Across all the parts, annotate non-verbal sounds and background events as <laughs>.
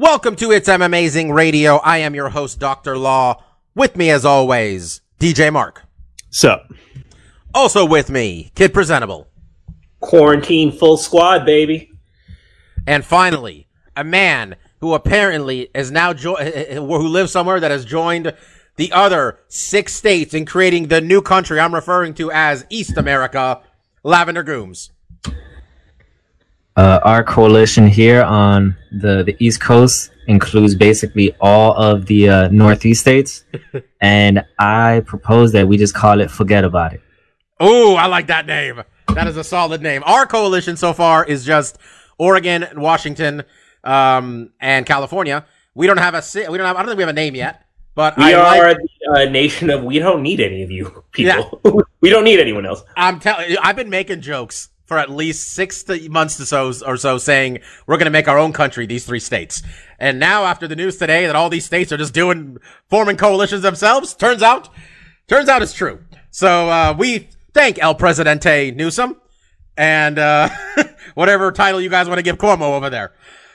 Welcome to It's M Amazing Radio. I am your host, Dr. Law. With me, as always, DJ Mark. Sup? Also with me, Kid Presentable. Quarantine full squad, baby. And finally, a man who apparently is now jo- eh, eh, eh, who lives somewhere that has joined the other six states in creating the new country I'm referring to as East America, Lavender Gooms. Uh, our coalition here on the, the East Coast includes basically all of the uh, Northeast states, <laughs> and I propose that we just call it "Forget About It." Oh, I like that name. That is a solid name. Our coalition so far is just Oregon, Washington, um, and California. We don't have a ci- we don't have I don't think we have a name yet, but We I are like, the uh, nation of we don't need any of you people. <laughs> we don't need anyone else. I'm telling you, I've been making jokes for at least six months or so, or so saying we're going to make our own country, these three states. And now after the news today that all these states are just doing, forming coalitions themselves, turns out, turns out it's true. So, uh, we thank El Presidente Newsom and, uh, <laughs> whatever title you guys want to give Cuomo over there.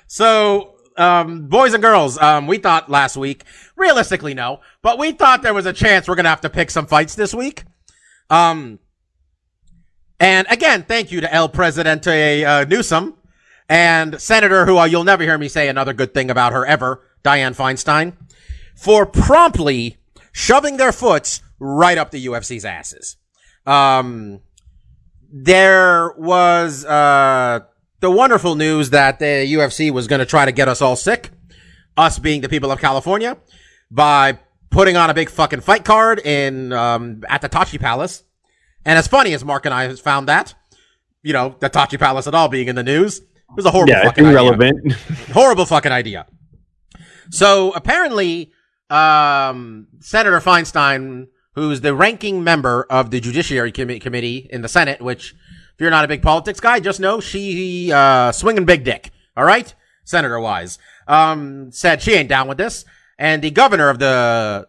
So, um, boys and girls, um, we thought last week, realistically no, but we thought there was a chance we're going to have to pick some fights this week. Um, and again, thank you to El Presidente uh, Newsom and Senator, who uh, you'll never hear me say another good thing about her ever, Dianne Feinstein, for promptly shoving their foots right up the UFC's asses. Um, there was uh, the wonderful news that the UFC was going to try to get us all sick, us being the people of California, by putting on a big fucking fight card in um, at the Tachi Palace. And as funny as Mark and I has found that, you know, the Tachi Palace at all being in the news, it was a horrible Yeah, fucking idea. irrelevant. <laughs> Horrible fucking idea. So apparently, um, Senator Feinstein, who's the ranking member of the Judiciary Commi- Committee in the Senate, which, if you're not a big politics guy, just know she, uh, swinging big dick. All right? Senator wise. Um, said she ain't down with this. And the governor of the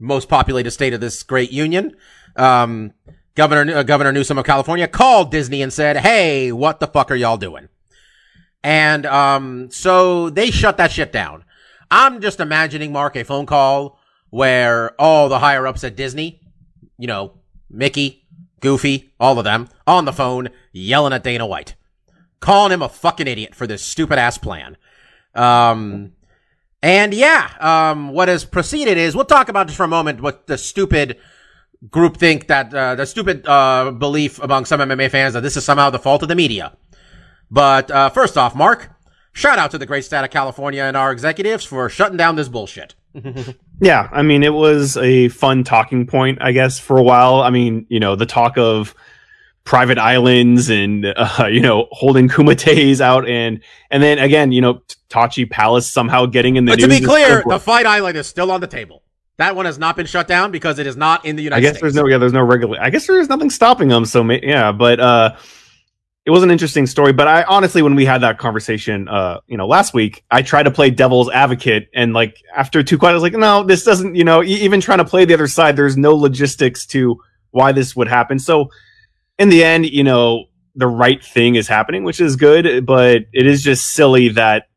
most populated state of this great union, um, Governor, uh, Governor Newsom of California called Disney and said, Hey, what the fuck are y'all doing? And, um, so they shut that shit down. I'm just imagining, Mark, a phone call where all the higher ups at Disney, you know, Mickey, Goofy, all of them, on the phone, yelling at Dana White. Calling him a fucking idiot for this stupid ass plan. Um, and yeah, um, what has proceeded is, we'll talk about this for a moment, what the stupid group think that, uh, the stupid, uh, belief among some MMA fans that this is somehow the fault of the media. But, uh, first off, Mark, shout out to the great state of California and our executives for shutting down this bullshit. <laughs> Yeah, I mean, it was a fun talking point, I guess, for a while. I mean, you know, the talk of private islands and <laughs> uh, you know holding kumates out and and then again you know Tachi Palace somehow getting in the But to be clear, the fight island is still on the table. That one has not been shut down because it is not in the United States. I guess States. there's no yeah there's no regular I guess there's nothing stopping them so yeah but uh it was an interesting story but I honestly when we had that conversation uh you know last week I tried to play devil's advocate and like after two questions I was like no this doesn't you know even trying to play the other side there's no logistics to why this would happen so in the end you know the right thing is happening which is good but it is just silly that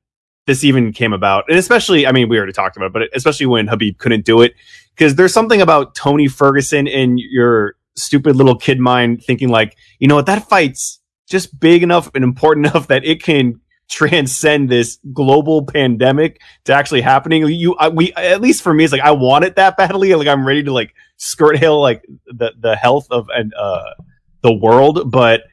this even came about and especially I mean we already talked about it but especially when Habib couldn't do it because there's something about Tony Ferguson in your stupid little kid mind thinking like, you know what, that fight's just big enough and important <laughs> enough that it can transcend this global pandemic to actually happening. You, I, we, at least for me, it's like I want it that badly. <laughs> Like I'm ready to like skirt hill like the the health of and uh the world, but.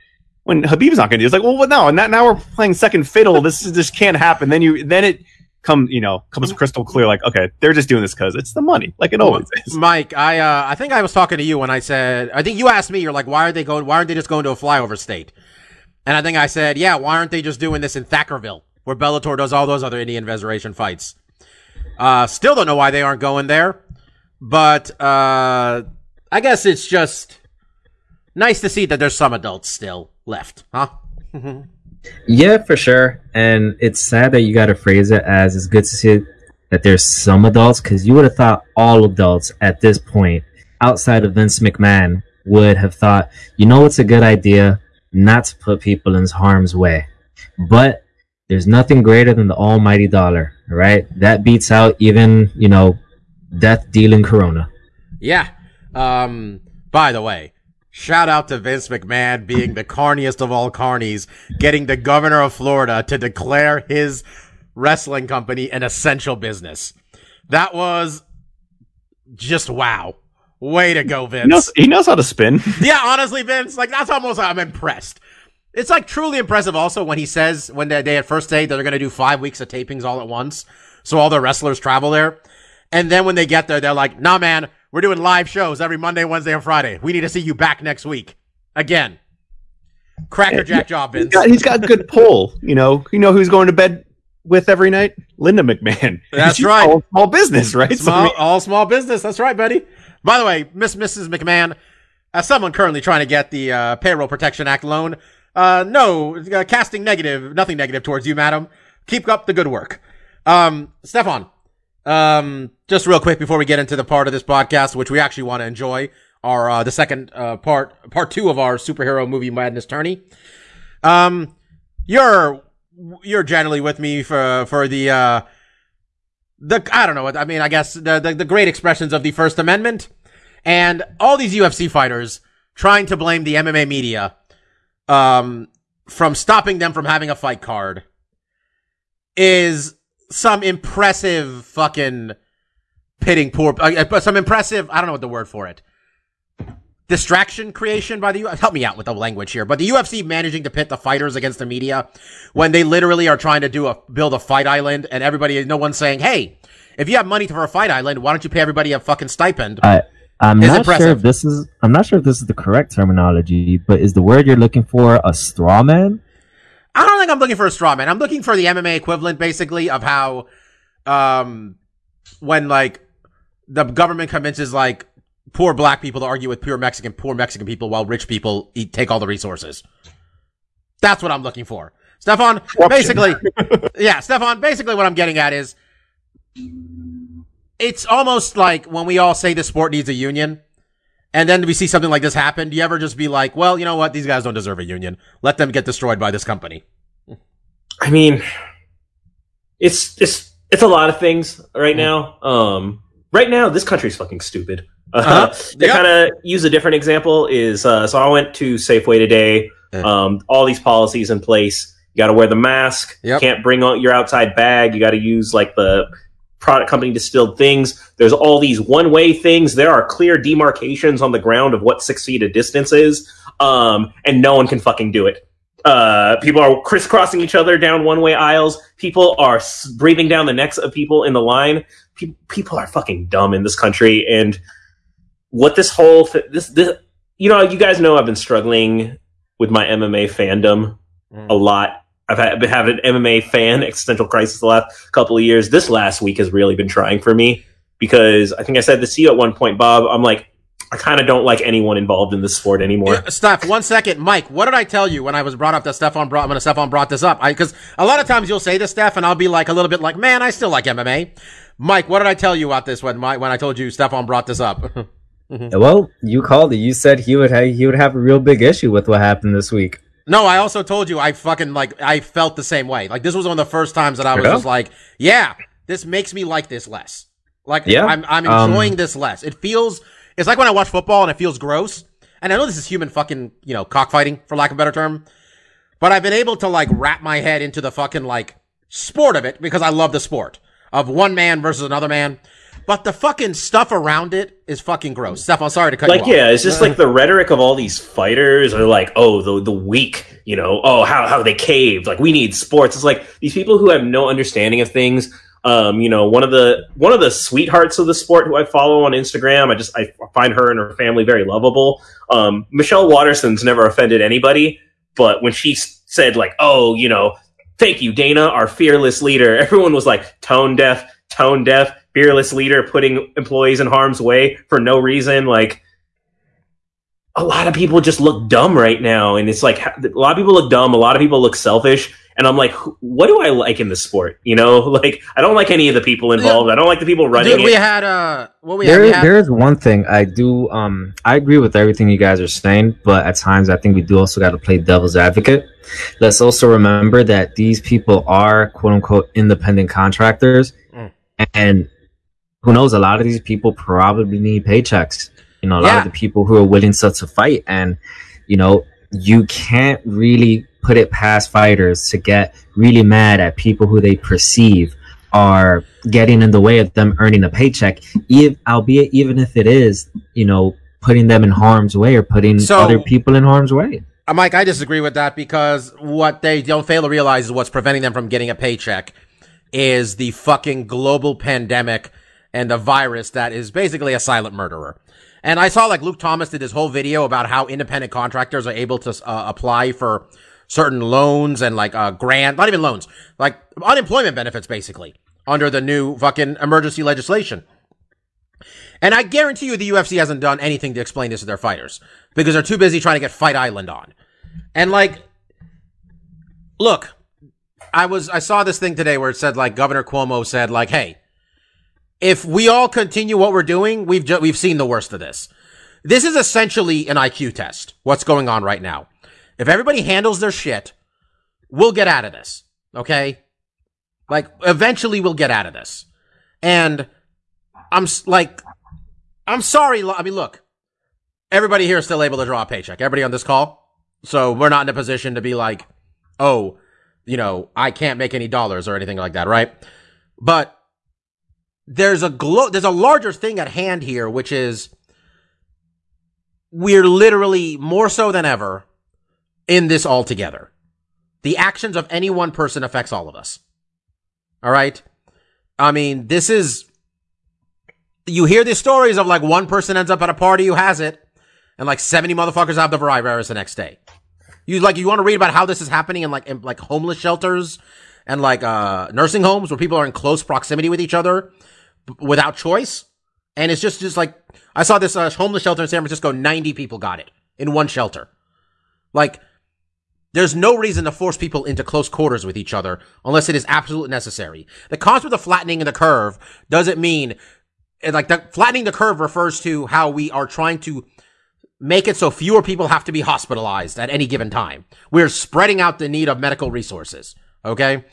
When Habib's not going to do, it, it's like, well, what no, and that, now we're playing second fiddle. This is, this can't happen. Then you, then it come, you know, comes crystal clear. Like, okay, they're just doing this because it's the money, like it always is. Mike, I uh, I think I was talking to you when I said I think you asked me you're like why are they going why aren't they just going to a flyover state? And I think I said yeah why aren't they just doing this in Thackerville where Bellator does all those other Indian Federation fights. Uh, still don't know why they aren't going there, but uh, I guess it's just nice to see that there's some adults still left, huh? Yeah, for sure. And it's sad that you got to phrase it as it's good to see that there's some adults because you would have thought all adults at this point, outside of Vince McMahon, would have thought, you know, it's a good idea not to put people in harm's way. But there's nothing greater than the almighty dollar, right? That beats out even, you know, death dealing corona. Yeah. Um, by the way, shout out to Vince McMahon being the carniest of all carnies, getting the governor of Florida to declare his wrestling company an essential business. That was just wow. Way to go, Vince. He knows, he knows how to spin. <laughs> yeah, honestly, Vince, like that's almost I'm impressed. It's like truly impressive also when he says when they, they at first say that they're gonna do five weeks of tapings all at once. So all the wrestlers travel there. And then when they get there, they're like, nah man, we're doing live shows every Monday, Wednesday, and Friday. We need to see you back next week. Again. Cracker Jack job, Vince. He's got, he's got good pull. You know, you know who's going to bed with every night? Linda McMahon. <laughs> That's She's right. All small business, right? So, I mean, all small business. That's right, buddy. By the way, Miss Mrs. McMahon, as someone currently trying to get the uh, Payroll Protection Act loan, uh, no, uh, casting negative, nothing negative towards you, madam. Keep up the good work. Um, Stefan, um, just real quick before we get into the part of this podcast, which we actually want to enjoy, our uh, the second uh, part, part two of our superhero movie madness tourney. Um, you're you're generally with me for for the uh the I don't know what I mean. I guess the, the the great expressions of the First Amendment and all these UFC fighters trying to blame the MMA media um from stopping them from having a fight card is some impressive fucking pitting poor uh, some impressive I don't know what the word for it distraction creation by the U- help me out with the language here but the UFC managing to pit the fighters against the media when they literally are trying to do a build a fight island and everybody no one's saying hey if you have money for a fight island why don't you pay everybody a fucking stipend I I'm It's not impressive. sure if this is I'm not sure if this is the correct terminology, but is the word you're looking for a straw man? I don't think I'm looking for a straw man. I'm looking for the MMA equivalent, basically, of how, um, when like the government convinces like poor black people to argue with pure Mexican, poor Mexican people, while rich people eat, take all the resources. That's what I'm looking for, Stefan. Basically, <laughs> yeah, Stefan. Basically, what I'm getting at is, it's almost like when we all say the sport needs a union. And then we see something like this happen. Do you ever just be like, well, you know what? These guys don't deserve a union. Let them get destroyed by this company. I mean, it's it's it's a lot of things right now. Um, right now, this country's fucking stupid. Uh, Uh-huh. <laughs> To Yep. kind of use a different example is, uh, so I went to Safeway today. Yeah. Um, all these policies in place. You got to wear the mask. Yep. Can't bring out your outside bag. You got to use like the product company distilled things. There's all these one way things. There are clear demarcations on the ground of what six feet of distance is. Um, and no one can fucking do it. Uh, people are crisscrossing each other down one way aisles. People are breathing down the necks of people in the line. Pe- people are fucking dumb in this country. And what this whole th- this this you know you guys know I've been struggling with my MMA fandom Mm. a lot. I've had, been having an MMA fan <laughs> existential crisis the last couple of years. This last week has really been trying for me because I think I said this to you at one point, Bob. I'm like, I kind of don't like anyone involved in this sport anymore. Yeah, Steph, one second. Mike, what did I tell you when I was brought up that Stefan brought, when Stefan brought this up? I, cause a lot of times you'll say this, Steph, and I'll be like a little bit like, man, I still like MMA. Mike, what did I tell you about this when my, when I told you Stefan brought this up? <laughs> Well, you called it. You said he would have he would have a real big issue with what happened this week. no, I also told you I fucking like, I felt the same way. Like this was one of the first times that I was Yeah. just like, yeah, this makes me like this less. Like, Yeah. I'm, I'm Um, enjoying this less. It feels, it's like when I watch football and it feels gross. And I know this is human fucking, you know, cockfighting, for lack of a better term. But I've been able to like wrap my head into the fucking like sport of it because I love the sport of one man versus another man. But the fucking stuff around it is fucking gross. Steph, I'm sorry to cut like you off. Like, yeah it's just like the rhetoric of all these fighters are like oh the the weak you know oh how how they caved like we need sports it's like these people who have no understanding of things um you know one of the one of the sweethearts of the sport who i follow on instagram i just i find her and her family very lovable um michelle waterson's never offended anybody but when she said like oh you know thank you, Dana, our fearless leader. <laughs> Everyone was like tone deaf, tone deaf, fearless leader, putting employees in harm's way for no reason. Like a lot of people just look dumb right now, and it's like a lot of people look dumb. A lot of people look selfish, and I'm like, what do I like in the sport? You know, <laughs> like I don't like any of the people involved. I don't like the people running Dude, we it. had uh, what we had, There, we had there is one thing I do. Um, I agree with everything you guys are saying, but at times I think we do also got to play devil's advocate. Let's also remember that these people are quote unquote independent contractors, Mm. and who knows? A lot of these people probably need paychecks. You know, a lot Yeah. of the people who are willing to, to fight, and you know, you can't really put it past fighters to get really mad at people who they perceive are getting in the way of them earning a paycheck, ev- albeit even if it is, you know, putting them in harm's way or putting So- other people in harm's way. Uh, Mike, I disagree with that because what they don't fail to realize is what's preventing them from getting a paycheck is the fucking global pandemic and the virus that is basically a silent murderer. And I saw like Luke Thomas did this whole video about how independent contractors are able to uh, apply for certain loans and like uh grant, not even loans, like unemployment benefits basically under the new fucking emergency legislation. And I guarantee you the UFC hasn't done anything to explain this to their fighters because they're too busy trying to get Fight Island on. And like, look, I was, I saw this thing today where it said like Governor Cuomo said like, hey, if we all continue what we're doing, we've, ju- we've seen the worst of this. This is essentially an IQ test. What's going on right now. If everybody handles their shit, we'll get out of this. Okay. Like eventually we'll get out of this. And I'm like, I'm sorry. I mean, look, everybody here is still able to draw a paycheck. Everybody on this call. So we're not in a position to be like, oh, you know, I can't make any dollars or anything like that, right? But there's a glo- there's a larger thing at hand here, which is we're literally more so than ever in this all together. The actions of any one person affects all of us. All right. I mean, this is, you hear these stories of like one person ends up at a party who has it and like 70 motherfuckers have the virus the next day. You like, you want to read about how this is happening in like, in like homeless shelters and like, uh, nursing homes where people are in close proximity with each other without choice. And it's just, just like, I saw this uh, homeless shelter in San Francisco, 90 people got it in one shelter. Like, there's no reason to force people into close quarters with each other unless it is absolutely necessary. The concept of flattening the curve doesn't mean, and like the flattening the curve refers to how we are trying to make it so fewer people have to be hospitalized at any given time. We're spreading out the need of medical resources. Okay.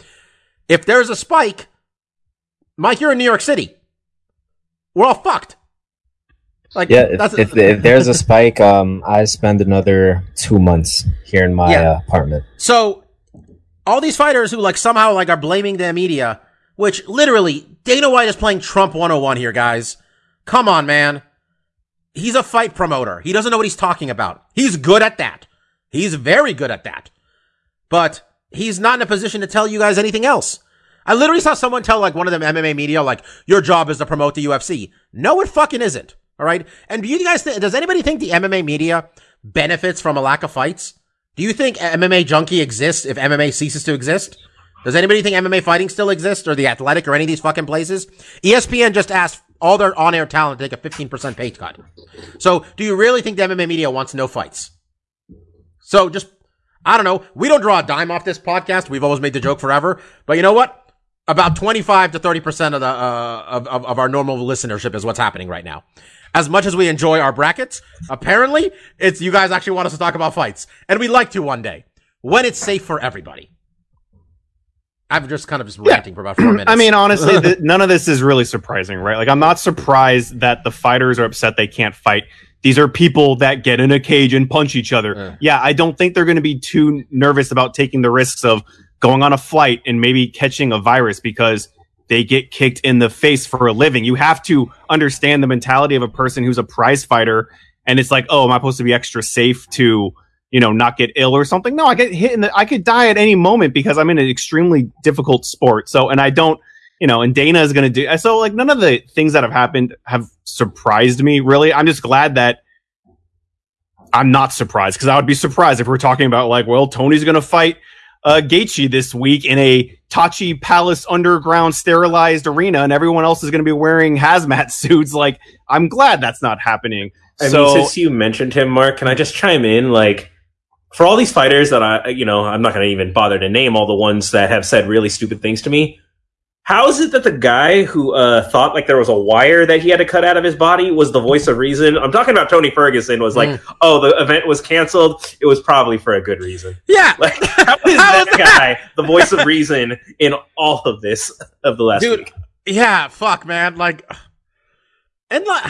If there's a spike, Mike, you're in New York City. We're all fucked. Like, Yeah, if, that's if, if there's a spike, um, I spend another two months here in my Yeah. uh, apartment. So all these fighters who like somehow like are blaming the media, which literally Dana White is playing Trump 101 here, guys. Come on, man. He's a fight promoter. He doesn't know what he's talking about. He's good at that. He's very good at that. But he's not in a position to tell you guys anything else. I literally saw someone tell like one of them MMA media, like, your job is to promote the UFC. No, it fucking isn't. All right. And do you guys think, does anybody think the MMA media benefits from a lack of fights? Do you think MMA junkie exists if MMA ceases to exist? Does anybody think MMA fighting still exists or the athletic or any of these fucking places? ESPN just asked all their on-air talent to take a 15% pay cut. So do you really think the MMA media wants no fights? So just, I don't know. We don't draw a dime off this podcast. We've always made the joke forever. But you know what? About 25 to 30% of the, uh, of, of, of our normal listenership is what's happening right now. As much as we enjoy our brackets, apparently it's, you guys actually want us to talk about fights. And we'd like to one day. When it's safe for everybody. I'm just kind of just ranting for about four <clears throat> minutes. I mean, honestly, <laughs> th- none of this is really surprising, right? Like, I'm not surprised that the fighters are upset they can't fight. These are people that get in a cage and punch each other. Yeah. Yeah, I don't think they're going to be too nervous about taking the risks of going on a flight and maybe catching a virus because they get kicked in the face for a living. You have to understand the mentality of a person who's a prize fighter. And it's like, oh, am I supposed to be extra safe to, you know, not get ill or something? No, I get hit in the, I could die at any moment because I'm in an extremely difficult sport. So, and I don't, you know, and Dana is going to do, so like none of the things that have happened have surprised me really. I'm just glad that I'm not surprised because I would be surprised if we're talking about like, well, Tony's going to fight uh, Gaethje this week in a Tachi Palace underground sterilized arena, and everyone else is going to be wearing hazmat <laughs> suits. Like, I'm glad that's not happening. I so, mean, since you mentioned him, Mark, can I just chime in? Like, for all these fighters that I, you know, I'm not going to even bother to name all the ones that have said really stupid things to me. How is it that the guy who uh, thought like there was a wire that he had to cut out of his body was the voice of reason? I'm talking about Tony Ferguson. Was like, oh, the event was canceled. It was probably for a good reason. Yeah, <laughs> Like, how is How that is guy the voice of <laughs> reason in all of this of the last Dude, week? yeah, fuck, man. Like, and like,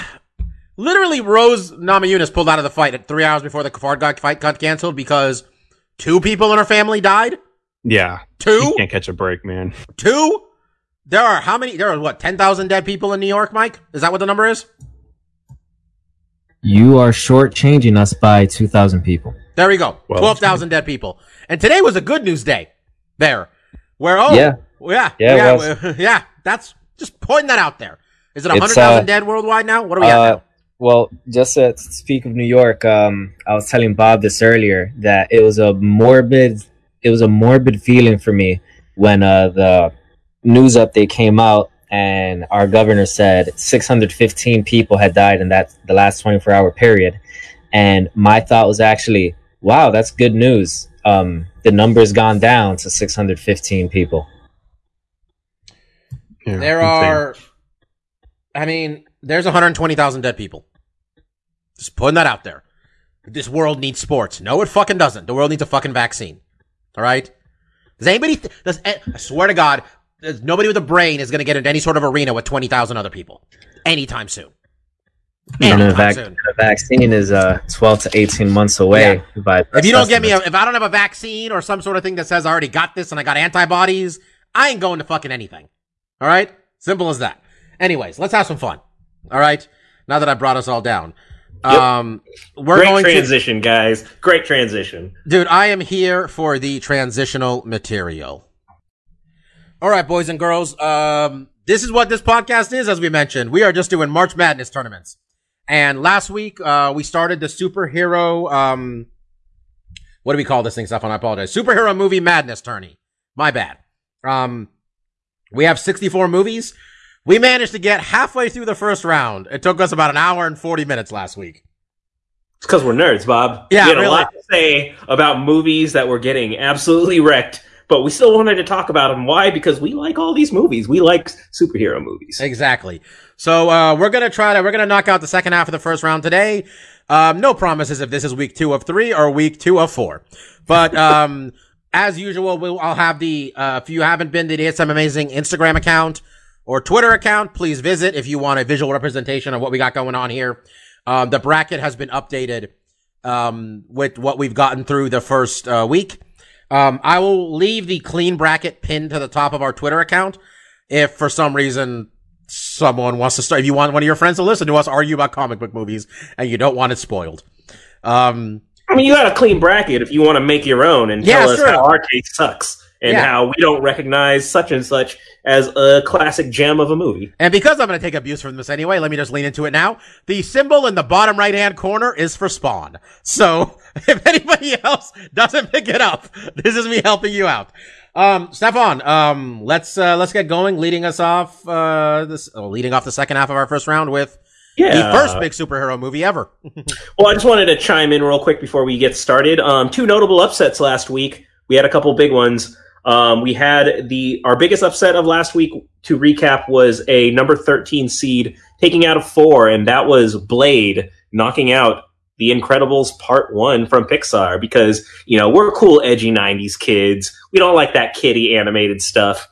literally, Rose Namajunas pulled out of the fight at three hours before the Kafard got fight got canceled because two people in her family died. yeah, Two, you can't catch a break, man. two. There are how many? There are what? Ten thousand dead people in New York, Mike. Is that what the number is? You are shortchanging us by 2,000 people. There we go. Well, Twelve thousand dead people. And today was a good news day. There, where oh Yeah. yeah Yeah, yeah was. <laughs> yeah. That's just pointing that out there. Is it hundred thousand uh, dead worldwide now? What are we at Uh, now? well, just to speak of New York, um, I was telling Bob this earlier that it was a morbid, it was a morbid feeling for me when uh, the news update came out and our governor said 615 people had died in that the last 24 hour period, and my thought was actually, wow, that's good news. Um, the number's gone down to 615 people. Yeah, There are, I mean, there's 120,000 dead people. Just putting that out there. This world needs sports. No, it fucking doesn't. The world needs a fucking vaccine. All right. Does anybody? Th- does I swear to God, there's nobody with a brain is going to get into any sort of arena with 20,000 other people anytime soon. And a, vac- soon. a vaccine is uh, 12 to 18 months away. By If you don't get me, a, if I don't have a vaccine or some sort of thing that says I already got this and I got antibodies, I ain't going to fucking anything. All right? Simple as that. Anyways, let's have some fun. All right? Now that I brought us all down. Um, we're Great going transition, guys. Great transition. dude, I am here for the transitional material. All right, boys and girls. Um, this is what this podcast is, as we mentioned. We are just doing March Madness tournaments. And last week, uh, we started the superhero, um, what do we call this thing, Stefan? I apologize. Superhero movie madness tourney. My bad. Um, we have 64 movies. We managed to get halfway through the first round. It took us about an hour and 40 minutes last week. It's because we're nerds, Bob. Yeah, we had really. a lot to say about movies that were getting absolutely wrecked, but we still wanted to talk about them. Why? Because we like all these movies. We like superhero movies. Exactly. So, uh, we're gonna try to, we're gonna knock out the second half of the first round today. Um, no promises if this is week two of three or week two of four. But, um, as usual, we'll, I'll have the, uh, if you haven't been to the Amazing Instagram account or Twitter account, please visit if you want a visual representation of what we got going on here. Um, the bracket has been updated, um, with what we've gotten through the first, uh, week. Um, I will leave the clean bracket pinned to the top of our Twitter account. If for some reason someone wants to start, if you want one of your friends to listen to us argue about comic book movies and you don't want it spoiled. Um, I mean, you got a clean bracket if you want to make your own and Yeah, tell us sure. how our case sucks and Yeah. how we don't recognize such and such as a classic gem of a movie. and because I'm going to take abuse from this anyway, let me just lean into it now. The symbol in the bottom right hand corner is for Spawn. So <laughs> if anybody else doesn't pick it up, <laughs> this is me helping you out. Um, Stefan, um, let's, uh, let's get going, leading us off, uh, this, oh, leading off the second half of our first round with Yeah. the first big superhero movie ever. <laughs> Well, I just wanted to chime in real quick before we get started. Um, two notable upsets last week. We had a couple big ones. Um, we had the our biggest upset of last week. To recap, was a number thirteen seed taking out a four, and that was Blade knocking out The Incredibles Part One from Pixar. Because you know we're cool, edgy '90s kids. We don't like that kitty animated stuff.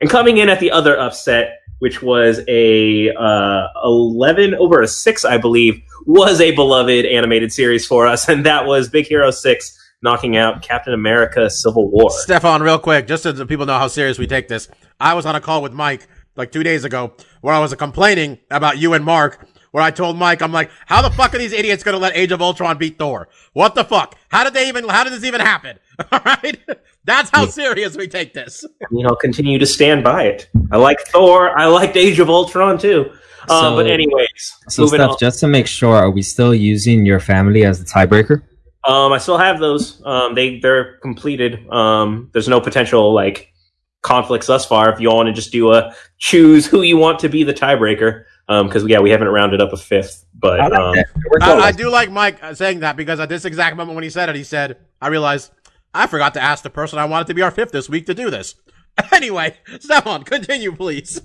And coming in at the other upset, which was a uh, 11 over a 6, I believe, was a beloved animated series for us, <laughs> and that was Big Hero 6 knocking out Captain America Civil War. Stefan, real quick, just so the people know how serious we take this. I was on a call with Mike like two days ago where I was complaining about you and Mark, where I told Mike, I'm like, how the fuck are these idiots gonna let Age of Ultron beat Thor? What the fuck? How did they even, how did this even happen? <laughs> Alright? That's how serious we take this. <laughs> You know, continue to stand by it. I like Thor. I liked Age of Ultron too. Uh, So- but anyways, So, moving Steph, on. just to make sure, are we still using your family as the tiebreaker? Um, I still have those. Um, they they're completed. Um, there's no potential like conflicts thus far. If you all want to just do a choose who you want to be the tiebreaker, because yeah, we haven't rounded up a fifth. But I like um, I. I do like Mike uh, saying that because at this exact moment when he said it, he said, I realized I forgot to ask the person I wanted to be our fifth this week to do this. <laughs> Anyway, Stefan, continue, please.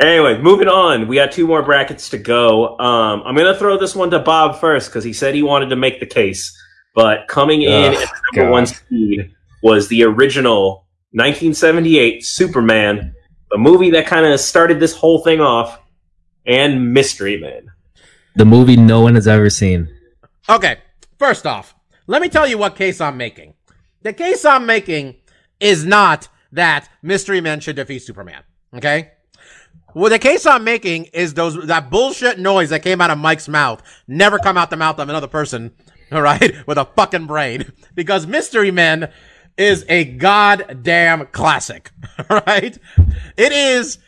Anyway, moving on. We got two more brackets to go. Um, I'm going to throw this one to Bob first because he said he wanted to make the case. But coming in Ugh, at the number God. one seed was the original 1978 Superman, the movie that kind of started this whole thing off, and Mystery Man. the movie no one has ever seen. Okay, first off, let me tell you what case I'm making. The case I'm making is not that Mystery Men should defeat Superman. Okay? Well, the case I'm making is those that bullshit noise that came out of Mike's mouth never come out the mouth of another person, <laughs> all right, with a fucking brain, because Mystery Men is a goddamn classic, <laughs> all right? It is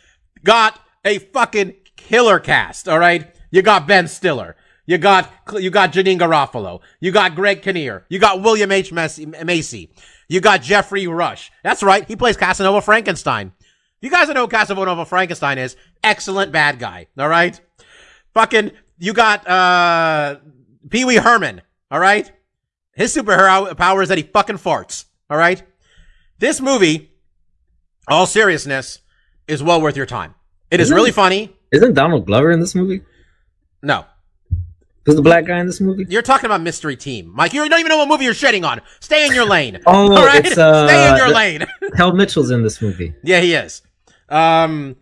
got a fucking killer cast, all right? You got Ben Stiller. You got you got Janeane Garofalo. You got Greg Kinnear. You got William H. Macy. You got Geoffrey Rush. That's right. He plays Casanova Frankenstein. You guys know who Casanova Frankenstein is. Excellent bad guy. All right. Fucking, you got, uh, Pee Wee Herman. All right. His superhero power is that he fucking farts. All right. This movie, all seriousness, is well worth your time. It is really funny. Isn't Donald Glover in this movie? No, Who's the black guy in this movie? you're talking about Mystery Team. Mike, you don't even know what movie you're shitting on. Stay in your lane. <laughs> Oh, all right. it's, uh, Stay in your lane. <laughs> Kel Mitchell's in this movie. Yeah, he is. Um,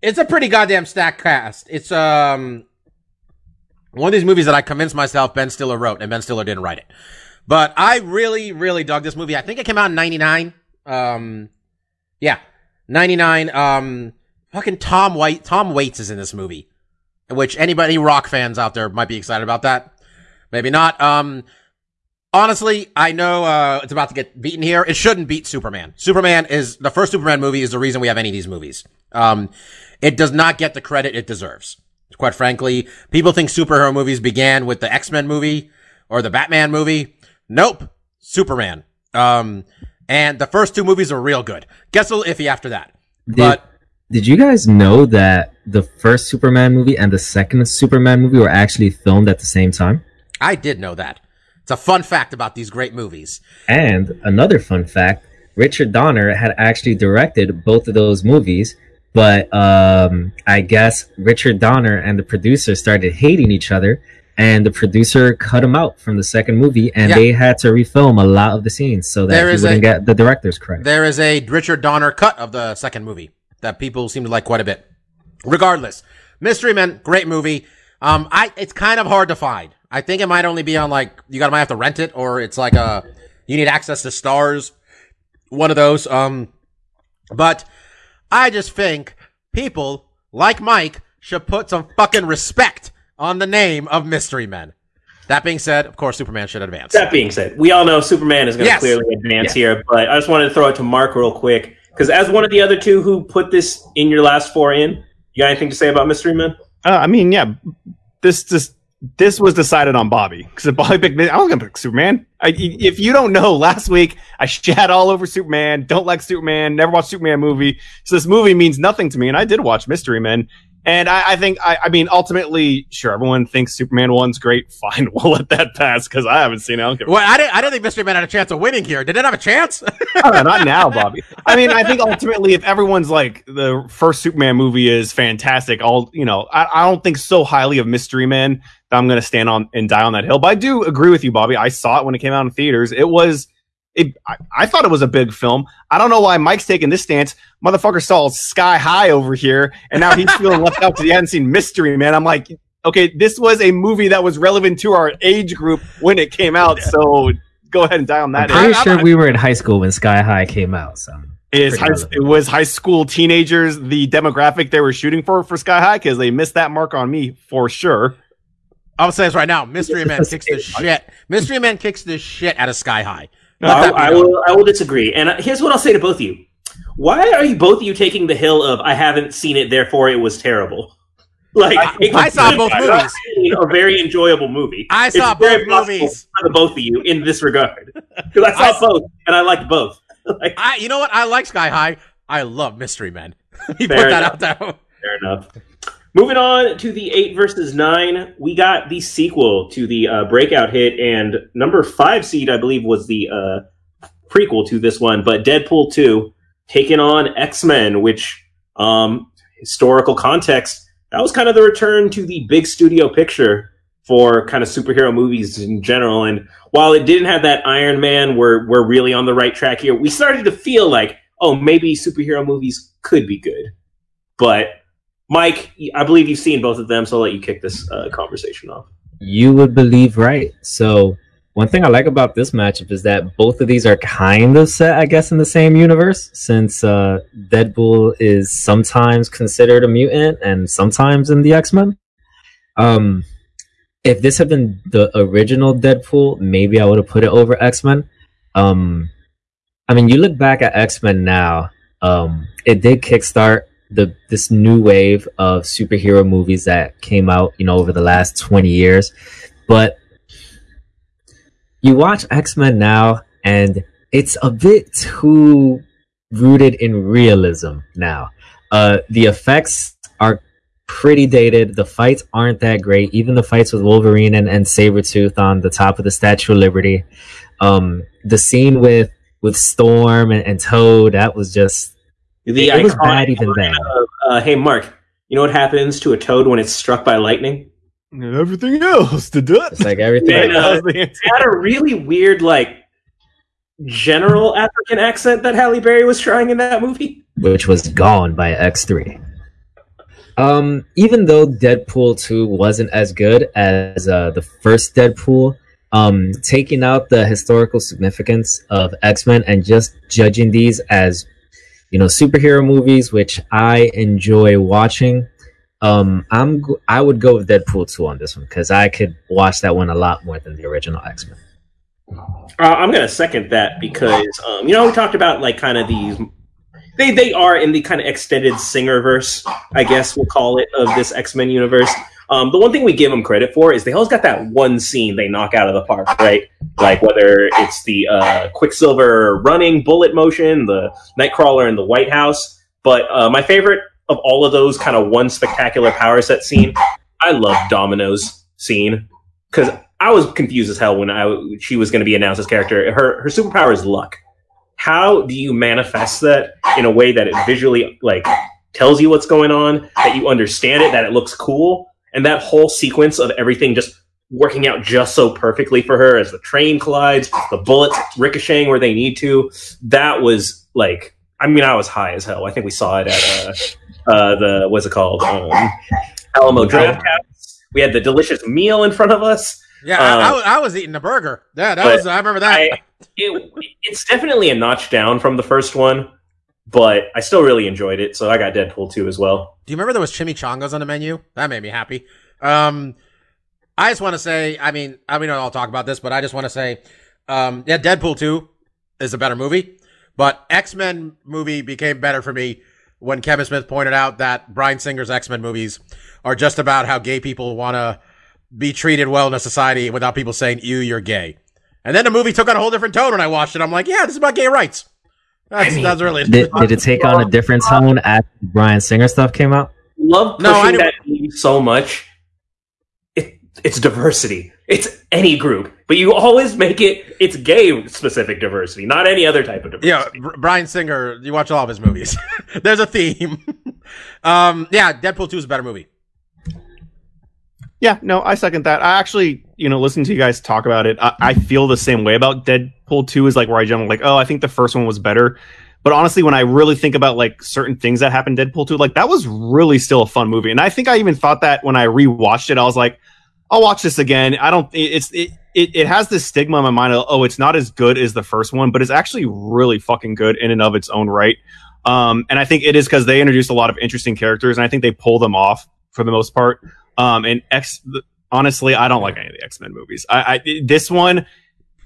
it's a pretty goddamn stacked cast. It's um one of these movies that I convinced myself Ben Stiller wrote, and Ben Stiller didn't write it. But I really, really dug this movie. I think it came out in '99. Um, yeah, '99. Um, fucking Tom White, Tom Waits is in this movie, which anybody rock fans out there might be excited about that. Maybe not. Um, honestly, I know uh, it's about to get beaten here. It shouldn't beat Superman. Superman is the first Superman movie is the reason we have any of these movies. Um, it does not get the credit it deserves. Quite frankly, people think superhero movies began with the X Men movie or the Batman movie. Nope, Superman. Um, and the first two movies are real good. Gets a little iffy after that, Did, but did you guys know that the first Superman movie and the second Superman movie were actually filmed at the same time? I did know that. It's a fun fact about these great movies. And another fun fact Richard Donner had actually directed both of those movies, but um, I guess Richard Donner and the producer started hating each other, and the producer cut him out from the second movie, and Yeah. they had to refilm a lot of the scenes so that There he wouldn't a- get the director's credit. There is a Richard Donner cut of the second movie that people seem to like quite a bit. Regardless, Mystery Men, great movie. Um, I it's kind of hard to find. I think it might only be on like you gotta might have to rent it, or it's like a you need access to Starz. One of those. Um, but I just think people like Mike should put some fucking respect on the name of Mystery Men. That being said, of course, Superman should advance. That being said, we all know Superman is going to Yes. clearly advance here, but I just wanted to throw it to Mark real quick because as one of the other two who put this in your last four in, you got anything to say about Mystery Men? Uh, I mean, yeah, this this this was decided on Bobby because if Bobby picked, I was gonna pick Superman. I, if you don't know, last week I shat all over Superman. Don't like Superman. Never watched Superman movie. So this movie means nothing to me. And I did watch Mystery Men. And I, I think, I, I mean, ultimately, sure, everyone thinks Superman one's great. <laughs> Fine, we'll let that pass because I haven't seen it. I Well, I didn't. I didn't think Mystery Men had a chance of winning here. Did it have a chance? <laughs> Uh, not now, Bobby. I mean, I think ultimately, if everyone's like the first Superman movie is fantastic, all you know, I, I don't think so highly of Mystery Men I'm going to stand on and die on that hill. But I do agree with you, Bobby. I saw it when it came out in theaters. It was, it, I, I thought it was a big film. I don't know why Mike's taking this stance. Motherfucker saw Sky High over here, and now he's feeling left out because he hadn't seen Mystery Man. I'm like, okay, this was a movie that was relevant to our age group when it came out. So go ahead and die on I'm that. pretty I- sure I- we were in high school when Sky High came out. So is high, it was high school teenagers the demographic they were shooting for for Sky High because they missed that mark on me for sure. I'll say this right now. Mystery Man kicks the shit. Mystery Man kicks the shit out of Sky High. No, I, I will. I will disagree. And uh, here's what I'll say to both of you: Why are you both of you taking the hill of "I haven't seen it, therefore it was terrible"? <laughs> Like I- I saw both movies. A very enjoyable movie. I saw very both movies. for both of you in this regard <laughs> because I saw I s- both and I liked both. <laughs> like, I, you know what? I like Sky High. I love Mystery Men. he put Fair that enough. out there. Fair enough. Moving on to the eight versus nine, we got the sequel to the uh, breakout hit, and number five seed, I believe, was the uh, prequel to this one. But Deadpool two taking on X Men, which um, historical context that was kind of the return to the big studio picture for kind of superhero movies in general. And while it didn't have that Iron Man, we're we're really on the right track here. We started to feel like, oh, maybe superhero movies could be good, but Mike, I believe you've seen both of them, so I'll let you kick this uh, conversation off. You would believe right. So one thing I like about this matchup is that both of these are kind of set, I guess, in the same universe. Since uh, Deadpool is sometimes considered a mutant and sometimes in the X Men. Um, if this had been the original Deadpool, maybe I would have put it over X Men. Um, I mean, you look back at X Men now. Um, it did kickstart the this new wave of superhero movies that came out, you know, over the last twenty years. But you watch X Men now, and it's a bit too rooted in realism now. Uh, the effects are pretty dated. The fights aren't that great. Even the fights with Wolverine and, and Sabretooth on the top of the Statue of Liberty. Um, the scene with with Storm and, and Toad, that was just The it was bad even then. of, uh, hey, Mark, you know what happens to a toad when it's struck by lightning? Everything else to do it. It's like everything. Man, uh, That was the answer. It had a really weird, like, general African accent that Halle Berry was trying in that movie. which was gone by X3. Um, even though Deadpool 2 wasn't as good as uh, the first Deadpool, um, taking out the historical significance of X Men and just judging these as, you know, superhero movies, which I enjoy watching, um, I'm I would go with Deadpool 2 on this one because I could watch that one a lot more than the original X Men. Uh, I'm to second that because, um, you know, we talked about, like, kind of these. They, they are in the kind of extended singer verse, I guess we'll call it, of this X Men universe. Um, the one thing we give them credit for is they always got that one scene they knock out of the park, right? Like whether it's the uh, Quicksilver running bullet motion, the Nightcrawler in the White House. But uh, my favorite of all of those kind of one spectacular power set scene, I love Domino's scene because I was confused as hell when I she was going to be announced as character. Her her superpower is luck. How do you manifest that in a way that it visually like tells you what's going on, that you understand it, that it looks cool, and that whole sequence of everything just working out just so perfectly for her as the train collides, the bullets ricocheting where they need to. That was like, I mean, I was high as hell. I think we saw it at uh, uh, the what's it called, um, Alamo Drafthouse. We had the delicious meal in front of us. Yeah, I, I, was, I was eating a burger. Yeah, that was. I remember that. I, it, it's definitely a notch down from the first one, but I still really enjoyed it. So I got Deadpool 2 as well. Do you remember there was chimichangas on the menu? That made me happy. Um, I just want to say, I mean, I mean, I'll talk about this, but I just want to say, um, yeah, Deadpool 2 is a better movie, but X-Men movie became better for me when Kevin Smith pointed out that Bryan Singer's X-Men movies are just about how gay people want to be treated well in a society without people saying, ew, you're gay. And then the movie took on a whole different tone when I watched it. I'm like, yeah, this is about gay rights. That's, that's really Did, did it take on a different tone after Bryan Singer stuff came out? Love No, I pushing that theme so much. It, it's diversity. It's any group, but you always make it. It's gay specific diversity, not any other type of diversity. Yeah, Bryan Singer. You watch all of his movies. <laughs> There's a theme. <laughs> um, yeah, Deadpool Two is a better movie. Yeah, no, I second that. I actually, you know, listening to you guys talk about it, I, I feel the same way about Deadpool 2 is like where I generally like, oh, I think the first one was better. But honestly, when I really think about like certain things that happened Deadpool 2, like that was really still a fun movie. And I think I even thought that when I rewatched it, I was like, I'll watch this again. I don't, it- it's, it, it, it has this stigma in my mind of, oh, it's not as good as the first one, but it's actually really fucking good in and of its own right. Um, and I think it is because they introduced a lot of interesting characters and I think they pull them off for the most part. Um, and X, honestly, I don't like any of the X Men movies. I, I this one,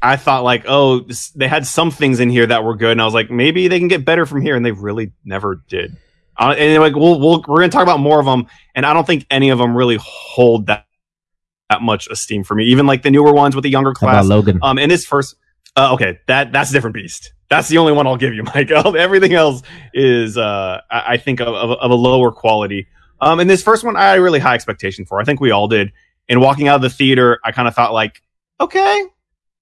I thought like, oh, this, they had some things in here that were good, and I was like, maybe they can get better from here, and they really never did. Uh, and like we'll, we'll we're gonna talk about more of them, and I don't think any of them really hold that that much esteem for me. Even like the newer ones with the younger class. Logan? Um, in this first, uh, okay, that that's a different beast. That's the only one I'll give you, <laughs> Mike. Everything else is, uh, I, I think of, of, of a lower quality. Um, and this first one, I had really high expectation for. I think we all did. And walking out of the theater, I kind of thought like, okay,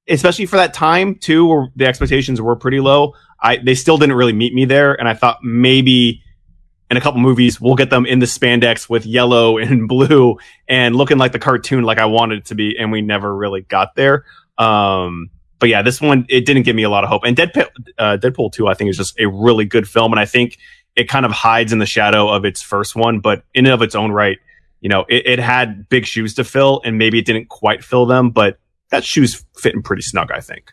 especially for that time too, where the expectations were pretty low. I they still didn't really meet me there, and I thought maybe in a couple movies we'll get them in the spandex with yellow <laughs> and blue and looking like the cartoon like I wanted it to be, and we never really got there. Um, but yeah, this one it didn't give me a lot of hope. And Deadpool, uh, Deadpool two, I think is just a really good film, and I think it kind of hides in the shadow of its first one, but in and of its own right, you know, it, it had big shoes to fill, and maybe it didn't quite fill them, but that shoes fitting pretty snug, I think.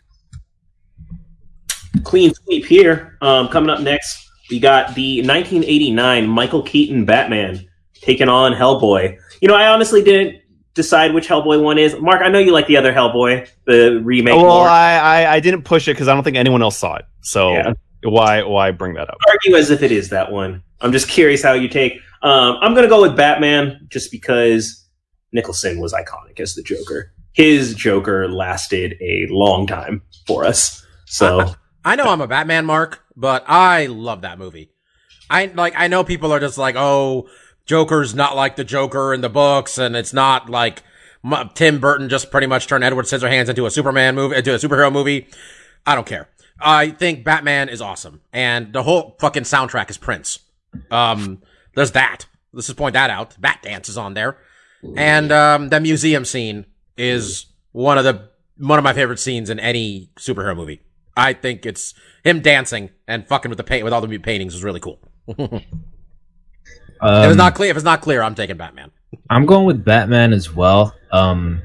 Clean sweep here. Um, coming up next, we got the 1989 Michael Keaton Batman taking on Hellboy. You know, I honestly didn't decide which Hellboy one is. Mark, I know you like the other Hellboy, the remake. well. I, I I didn't push it because I don't think anyone else saw it. So Yeah. Why why bring that up? argue as if it is that one. I'm just curious how you take. Um, I'm gonna go with Batman just because Nicholson was iconic as the Joker. His Joker lasted a long time for us. So <laughs> I know I'm a Batman mark, but I love that movie. I like I know people are just like, "Oh, Joker's not like the Joker in the books and it's not like M- Tim Burton just pretty much turned Edward Scissorhands into a Superman movie, into a superhero movie." I don't care. I think Batman is awesome and the whole fucking soundtrack is Prince. Um there's that. Let's just point that out. Bat Dance is on there. And um the museum scene is one of the one of my favorite scenes in any superhero movie. I think it's him dancing and fucking with the paint with all the paintings is really cool. <laughs> if Um, it's not clear, if it's not clear, I'm taking Batman. I'm going with Batman as well. Um,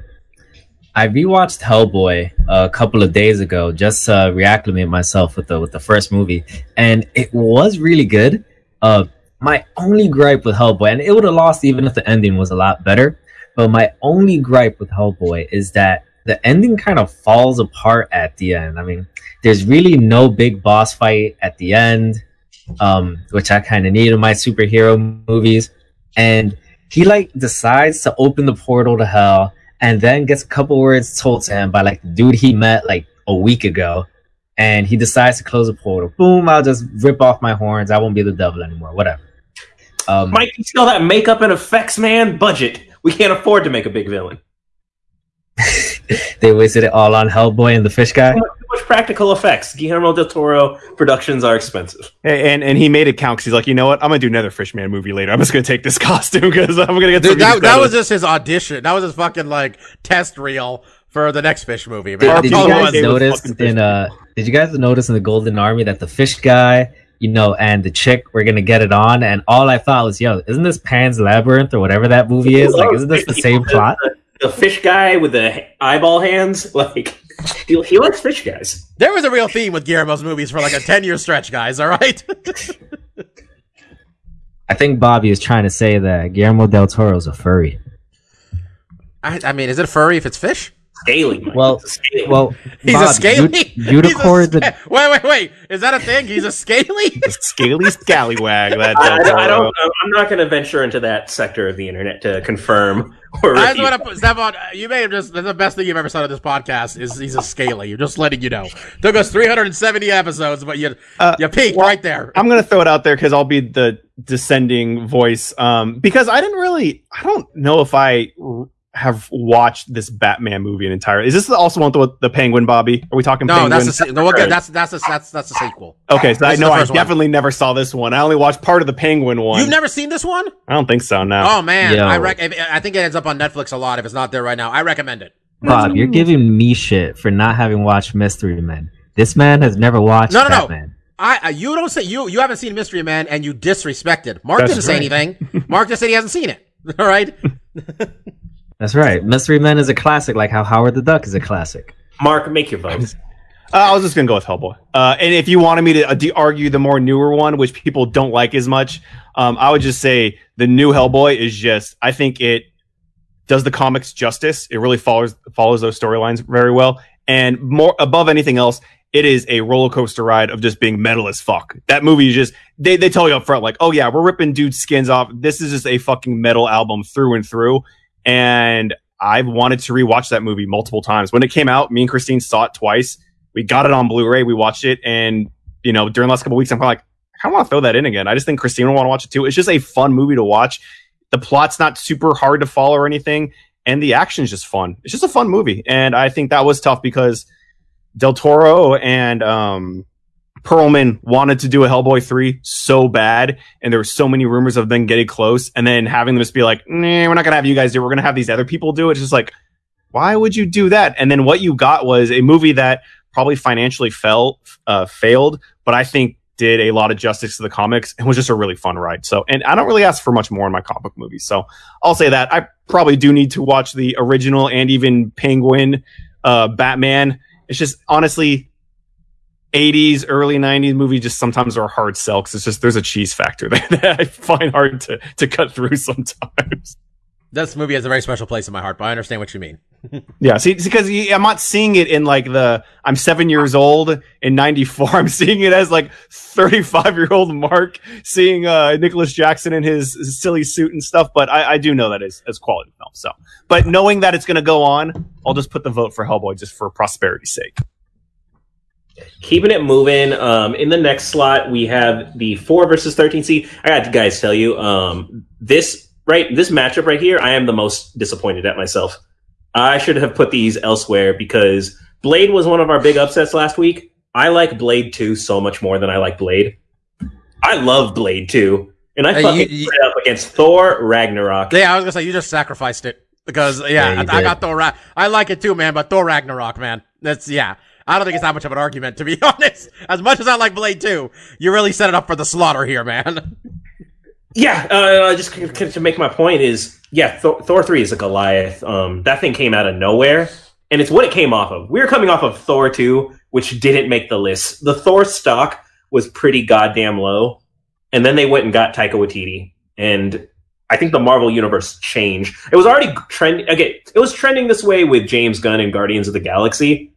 I rewatched Hellboy a couple of days ago, just to reacclimate myself with the with the first movie, and it was really good. Uh, my only gripe with Hellboy, and it would have lost even if the ending was a lot better. But my only gripe with Hellboy is that the ending kind of falls apart at the end. I mean, there's really no big boss fight at the end, um, which I kind of need in my superhero movies, and he like decides to open the portal to hell and then gets a couple words told to him by like the dude he met like a week ago and he decides to close the portal boom i'll just rip off my horns i won't be the devil anymore whatever um Mike, you still that makeup and effects, man? Budget. We can't afford to make a big villain. <laughs> they wasted it all on hellboy and the fish guy Too much, too much practical effects. Guillermo del Toro productions are expensive. Hey, And and he made it count because he's like, you know what? I'm gonna do another Fishman movie later. I'm just gonna take this <laughs> costume because I'm gonna get some Dude, that, that was just his audition. That was his fucking like test reel for the next fish movie. did, Man. did That's all you guys was. It was notice in uh did you guys notice in the golden army that the fish guy you know and the chick were gonna get it on and all i thought was yo isn't this pan's labyrinth or whatever that movie is like isn't this the same <laughs> plot The fish guy with the eyeball hands, <laughs> like he, he likes fish guys. There was a real theme with Guillermo's movies for like a 10 year stretch, guys. All right. <laughs> I think Bobby is trying to say that Guillermo del Toro is a furry. I, I mean, is it furry if it's fish? Scaly. Mike. Well, It's scaly. well, He's Bob, a scaly. U- unicorn. He's a <laughs> the- wait, wait, wait. Is that a thing? He's a scaly? The <laughs> scaly scallywag. That, I, I that's don't, I don't. I'm not going to venture into that sector of the internet to confirm or I just want to put Stefan. uh, You may have just that's the best thing you've ever said on this podcast is he's a scaly. You're just letting you know. Took us 370 episodes, but you Uh, you peaked well, right there. I'm gonna throw it out there because I'll be the descending voice. Um, because I didn't really, I don't know if I r- have watched this Batman movie in entire. Is this also one with the Penguin, Bobby? Are we talking? No, Penguin? that's a no. We'll get, that's that's a, that's that's a sequel. okay. So this I know I first one. definitely never saw this one. I only watched part of the Penguin one. You've never seen this one? I don't think so. No. Oh man, Yo. I rec- I think it ends up on Netflix a lot. If it's not there right now, I recommend it. Bob, you're giving me shit for not having watched Mystery Men. This man has never watched No, no, no. Batman. I uh, you don't say you you haven't seen Mystery Man and you disrespected. Mark That's didn't say anything. Mark just said he hasn't seen it. <laughs> All right. <laughs> That's right. Mystery Men is a classic, like how Howard the Duck is a classic. Mark, make your vote. <laughs> Uh, I was just gonna go with Hellboy. Uh, and if you wanted me to uh, de- argue the more newer one, which people don't like as much, um, I would just say the new Hellboy is just. I think it does the comics justice. It really follows follows those storylines very well, and more above anything else, it is a roller coaster ride of just being metal as fuck. That movie is just they they tell you up front like, oh yeah, we're ripping dudes' skins off. This is just a fucking metal album through and through. And I've wanted to rewatch that movie multiple times. When it came out, me and Christine saw it twice. We got it on Blu-ray. We watched it, and you know, during the last couple weeks, I'm kind of like, I kind of want to throw that in again. I just think Christine will want to watch it too. It's just a fun movie to watch. The plot's not super hard to follow or anything, and the action's just fun. It's just a fun movie, and I think that was tough because Del Toro and um, Perlman wanted to do a Hellboy 3 so bad, and there were so many rumors of them getting close, and then having them just be like, nah, we're not going to have you guys do it. We're going to have these other people do it. It's just like, why would you do that? And then what you got was a movie that probably financially fell, uh, failed, but I think did a lot of justice to the comics and was just a really fun ride. So, and I don't really ask for much more in my comic book movies. So I'll say that I probably do need to watch the original and even Penguin, uh, Batman. It's just honestly 80s, early 90s movies just sometimes are a hard sell because it's just there's a cheese factor there <laughs> that I find hard to, to cut through <laughs> sometimes. This movie has a very special place in my heart, but I understand what you mean. <laughs> Yeah, see, because I'm not seeing it in like the I'm seven years old in '94. I'm seeing it as like 35 year old Mark seeing uh, Nicholas Jackson in his, his silly suit and stuff. But I, I do know that as as quality film. So, but knowing that it's going to go on, I'll just put the vote for Hellboy just for prosperity's sake. Keeping it moving. Um, in the next slot, we have the four versus thirteen seed. I got to guys tell you, um, this right, this matchup right here, I am the most disappointed at myself. I should have put these elsewhere because Blade was one of our big upsets last week. I like Blade two so much more than I like Blade. I love Blade two, and I Hey, fucking you- you- put it up against Thor Ragnarok. Yeah, I was gonna say you just sacrificed it because yeah, Yeah, I, I got Thor. Ra- I like it too, man. But Thor Ragnarok, man, that's yeah. I don't think it's that much of an argument, to be <laughs> honest. As much as I like Blade 2, you really set it up for the slaughter here, man. Yeah, uh, just to make my point is, yeah, Thor, Thor three is a Goliath. Um, that thing came out of nowhere, and it's what it came off of. We were coming off of Thor two, which didn't make the list. The Thor stock was pretty goddamn low, and then they went and got Taika Waititi, and I think the Marvel universe changed. It was already trending. Okay, it was trending this way with James Gunn and Guardians of the Galaxy,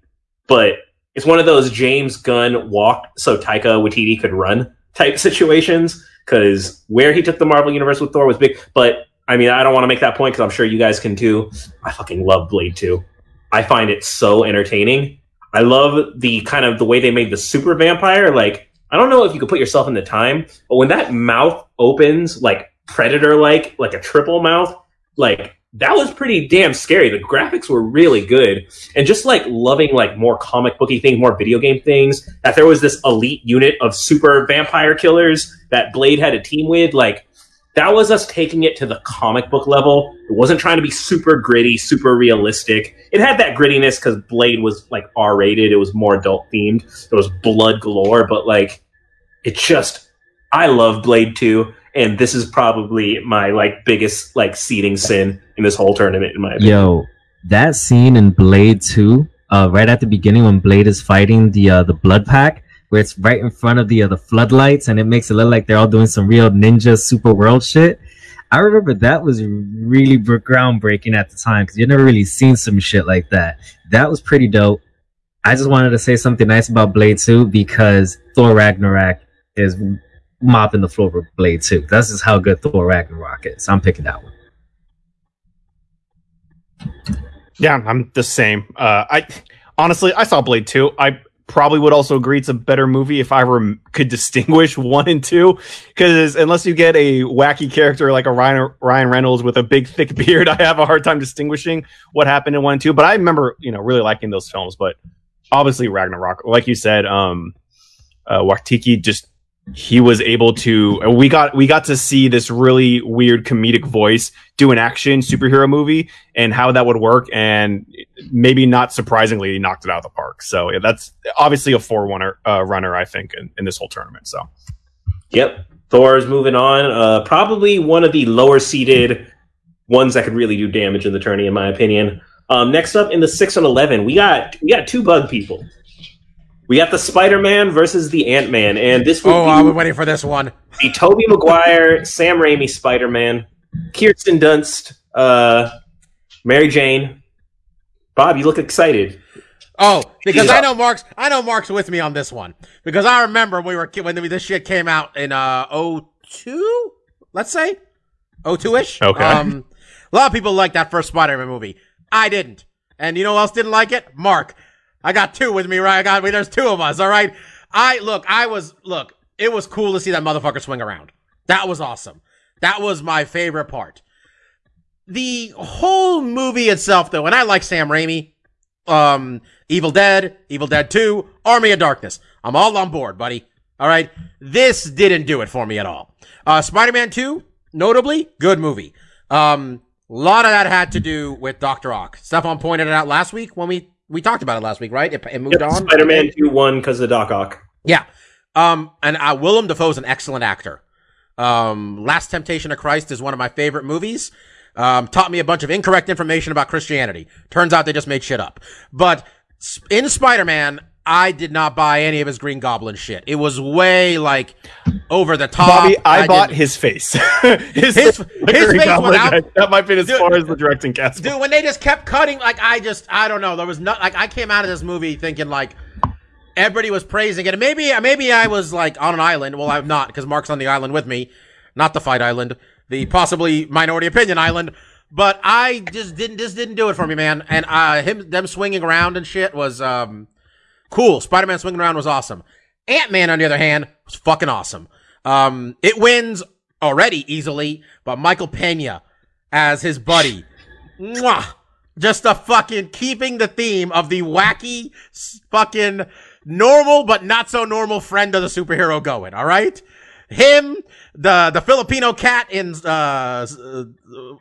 but it's one of those James Gunn walked so Taika Waititi could run type situations because where he took the Marvel universe with Thor was big. But I mean, I don't want to make that point because I'm sure you guys can too. I fucking love Blade 2. I find it so entertaining. I love the kind of the way they made the super vampire. Like, I don't know if you could put yourself in the time, but when that mouth opens, like predator like, like a triple mouth, like that was pretty damn scary. The graphics were really good. And just like loving like more comic booky things, more video game things, that there was this elite unit of super vampire killers that Blade had a team with, like that was us taking it to the comic book level. It wasn't trying to be super gritty, super realistic. It had that grittiness because Blade was like R rated. It was more adult themed. There was blood galore, but like it just I love Blade 2 and this is probably my like biggest like seeding sin in this whole tournament in my opinion. Yo, that scene in Blade 2, uh, right at the beginning when Blade is fighting the uh, the Blood Pack, where it's right in front of the uh, the floodlights, and it makes it look like they're all doing some real ninja super world shit. I remember that was really groundbreaking at the time because you've never really seen some shit like that. That was pretty dope. I just wanted to say something nice about Blade 2 because Thor Ragnarok is mopping the floor with Blade 2. That's just how good Thor Ragnarok is. I'm picking that one. Yeah, I'm the same. Uh, I honestly, I saw Blade 2. I probably would also agree it's a better movie if I were could distinguish <laughs> one and two. Because unless you get a wacky character like a Ryan Ryan Reynolds with a big thick <laughs> beard, I have a hard time distinguishing what happened in one and two. But I remember, you know, really liking those films. But obviously, Ragnarok, like you said, um, uh, Waititi just he was able to we got we got to see this really weird comedic voice do an action superhero movie and how that would work and maybe not surprisingly he knocked it out of the park so yeah, that's obviously a four runner uh, runner i think in, in this whole tournament so Yep. Thor's moving on. Uh, probably one of the lower seeded ones that could really do damage in the tourney, in my opinion. Um, next up in the six and eleven, we got we got two bug people. We got the Spider Man versus the Ant Man, and this would Oh, be I've been waiting for this one. the Tobey Maguire, Sam Raimi Spider Man, Kirsten Dunst, uh, Mary Jane. Bob, you look excited. Oh, because I know Mark's. I know Mark's with me on this one because I remember we were when this shit came out in uh 02, let's say 02 ish. Okay. Um, a lot of people liked that first Spider-Man movie. I didn't, and you know who else didn't like it? Mark. I got two with me, right? I got. There's two of us. All right. I look. I was look. It was cool to see that motherfucker swing around. That was awesome. That was my favorite part. The whole movie itself, though, and I like Sam Raimi. Um, Evil Dead, Evil Dead 2, Army of Darkness. I'm all on board, buddy. All right. This didn't do it for me at all. Uh, Spider-Man 2, notably, good movie. Um, a lot of that had to do with Dr. Ock. Stefan pointed it out last week when we, we talked about it last week, right? It, it moved on. Spider Man 2 1 because of Doc Ock. Yeah. Um, and uh, Willem Dafoe's an excellent actor. Um, Last Temptation of Christ is one of my favorite movies. Um, taught me a bunch of incorrect information about Christianity. Turns out they just made shit up. But in Spider-Man, I did not buy any of his Green Goblin shit. It was way like over the top. Bobby, I, bought didn't- his face. <laughs> His- his, his face Goblin, that, that might be as Dude, far as the directing cast. dude when they just kept cutting like i just i don't know. There was not like i came out of this movie thinking like everybody was praising it. And maybe maybe i was like on an island. Well i'm not because mark's on the island with me. Not the fight island. The possibly minority opinion island. But i just didn't just didn't do it for me man. And uh him them swinging around and shit was um cool spider-man swinging around was awesome ant-man on the other hand was fucking awesome um it wins already easily but michael pena as his buddy Mwah! Just a fucking keeping the theme of the wacky, fucking normal but not so normal friend of the superhero going. All right, him, the the Filipino cat in uh, uh,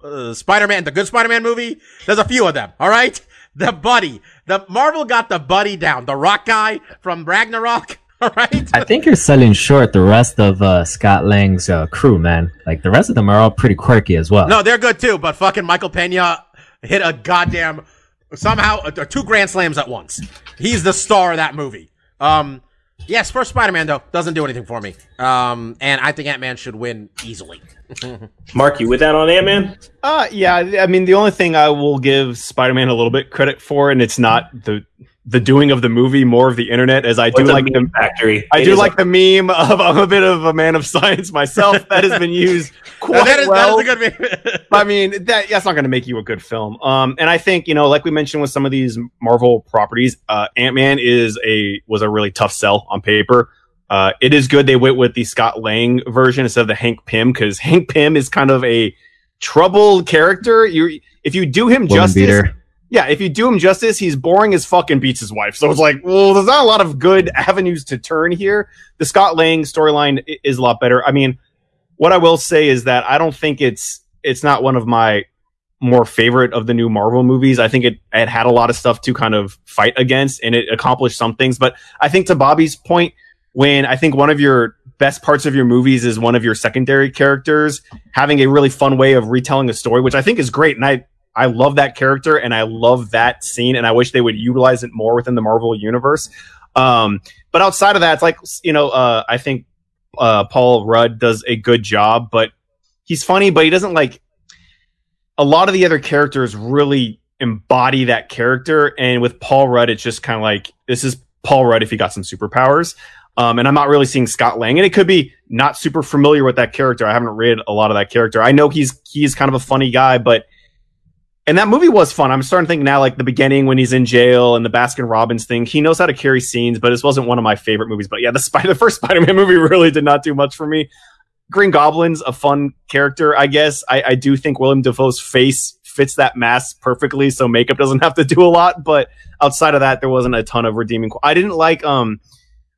uh, Spider-Man, the good Spider-Man movie. There's a few of them. All right, the buddy, the Marvel got the buddy down. The Rock guy from Ragnarok. All <laughs> right. I think you're selling short the rest of uh, Scott Lang's uh, crew, man. Like the rest of them are all pretty quirky as well. No, they're good too, but fucking Michael Pena hit a goddamn somehow uh, two grand slams at once. He's the star of that movie. Um, yes, first Spider-Man though doesn't do anything for me. Um, and I think Ant-Man should win easily. Mark, you with that on Ant Man? Uh, yeah. I mean, the only thing I will give Spider-Man a little bit credit for, and it's not the the doing of the movie, more of the internet, as I do like the Factory. I It do is like the meme of I'm a bit of a man of science myself. <laughs> That has been used quite that is well. that is a good meme. <laughs> I mean, that that's not going to make you a good film. Um, and I think you know, like we mentioned with some of these Marvel properties, uh, Ant Man is a was a really tough sell on paper. Uh, it is good they went with the Scott Lang version instead of the Hank Pym because <laughs> Hank Pym is kind of a troubled character. You if you do him Woman justice, beater. yeah, if you do him justice, he's boring as fucking beats his wife. So it's like, well, there's not a lot of good <laughs> avenues to turn here. The Scott Lang storyline is a lot better. I mean, what I will say is that I don't think it's it's not one of my more favorite of the new Marvel movies. I think it it had a lot of stuff to kind of fight against and it accomplished some things. But I think to Bobby's point, when I think one of your best parts of your movies is one of your secondary characters having a really fun way of retelling a story, which I think is great. And I I love that character and I love that scene and I wish they would utilize it more within the Marvel universe. Um, but outside of that, it's like, you know, uh, I think, uh, Paul Rudd does a good job, but he's funny, but he doesn't like a lot of the other characters really embody that character. And with Paul Rudd, it's just kind of like, this is Paul Rudd if he got some superpowers. Um, and I'm not really seeing Scott Lang, and it could be not super familiar with that character. I haven't read a lot of that character. I know he's he's kind of a funny guy, but and that movie was fun. I'm starting to think now, like the beginning when he's in jail and the Baskin Robbins thing. He knows how to carry scenes, but this wasn't one of my favorite movies. But yeah, the <laughs> the first Spider-Man movie really did not do much for me. Green Goblin's a fun character, I guess. I, I do think William Dafoe's face fits that mask perfectly, so makeup doesn't have to do a lot. But outside of that, there wasn't a ton of redeeming. I didn't like um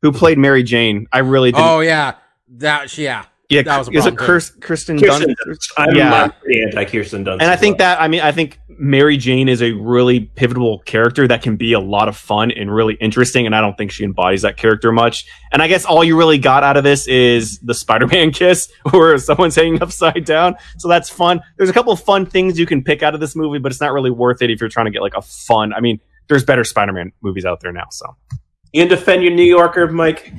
who played Mary Jane. I really didn't. oh yeah, that yeah. yeah, that was a is it Kirst, Kirsten Kirsten Dunst? I'm, Yeah. I'm pretty anti Kirsten Dunst. And I think well. that I mean I think Mary Jane is a really pivotal character that can be a lot of fun and really interesting, and I don't think she embodies that character much. And I guess all you really got out of this is the Spider-Man <laughs> kiss, where someone's hanging upside down. So that's fun. There's a couple of fun things you can pick out of this movie, but it's not really worth it if you're trying to get like a fun. I mean, there's better Spider-Man movies out there now. So you can defend your New Yorker, Mike.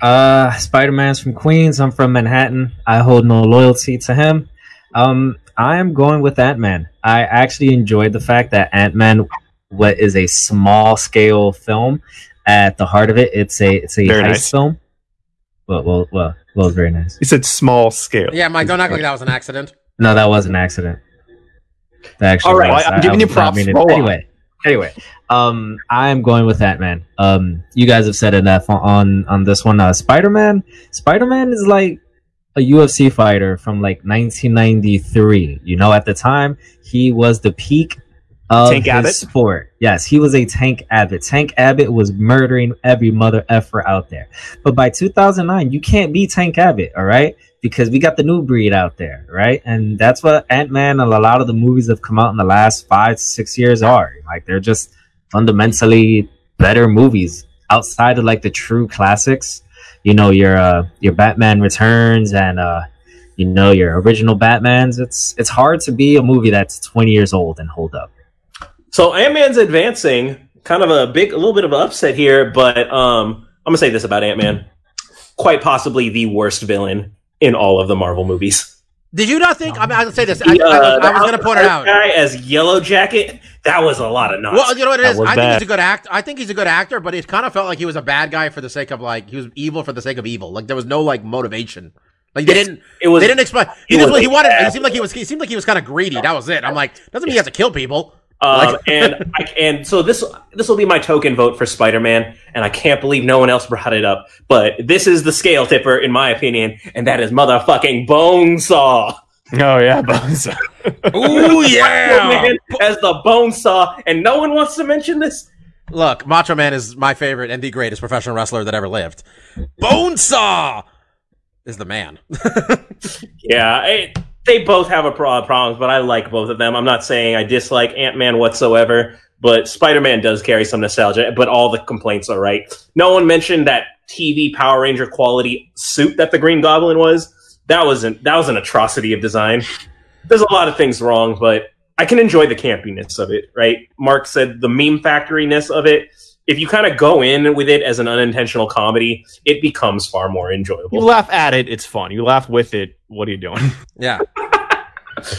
Uh, Spider Man's from Queens. I'm from Manhattan. I hold no loyalty to him. Um, I am going with Ant Man. I actually enjoyed the fact that Ant Man what is a small scale film. At the heart of it, it's a it's a Very heist nice. film. Well, well, well, well, very nice. You said small scale. Yeah, Mike, don't act like that was an accident. No, that was an accident. That actually All right, was. I'm I- giving I you was not props. meaning- Roll on. Anyway, anyway, um, I am going with Ant Man. Um, you guys have said enough on on, this one. Uh, Spider Man. Spider Man is like a UFC fighter from like 1993. You know, at the time he was the peak of Tank his Abbott? sport. Yes, he was a Tank Abbott. Tank Abbott was murdering every mother effer out there. But by 2009, you can't be Tank Abbott, all right? Because we got the new breed out there, right? And that's what Ant Man and a lot of the movies that have come out in the last five to six years are. Like they're just fundamentally better movies outside of like the true classics. You know, your uh, your Batman Returns and uh, you know your original Batmans. It's it's hard to be a movie that's 20 years old and hold up. So Ant Man's advancing, kind of a big, a little bit of an upset here, but um, I'm gonna say this about Ant Man: quite possibly the worst villain in all of the Marvel movies. Did you not think? I mean, I'll say this. I, The, uh, I, I the was going to point it out. Guy as Yellow Jacket, that was a lot of nonsense. Well, you know what it is. That is. was I think he's a good act. I think he's a good actor, but it kind of felt like he was a bad guy for the sake of like he was evil for the sake of evil. Like there was no like motivation. Like they Yes, didn't. it was- They didn't explain. He just he wanted. bad He seemed like he was. He seemed like he was kind of greedy. That was it. I'm like, doesn't mean he has to kill people. Um, and I, and so this this will be my token vote for Spider Man, and I can't believe no one else brought it up. But this is the scale tipper, in my opinion, and that is motherfucking Bonesaw. Oh yeah, <laughs> Bones. Ooh <laughs> Man, as the Bonesaw, and no one wants to mention this. Look, Macho Man is my favorite and the greatest professional wrestler that ever lived. Bonesaw is the man. <laughs> Yeah, it, they both have a pro- problems, but I like both of them. I'm not saying I dislike Ant Man whatsoever, but Spider Man does carry some nostalgia. But all the complaints are right. No one mentioned that TV Power Ranger quality suit that the Green Goblin was. That was an that was an atrocity of design. There's a lot of things wrong, but I can enjoy the campiness of it. Right? Mark said the meme factoriness of it. If you kind of go in with it as an unintentional comedy, it becomes far more enjoyable. You laugh at it, it's fun. You laugh with it. What are you doing? <laughs> yeah.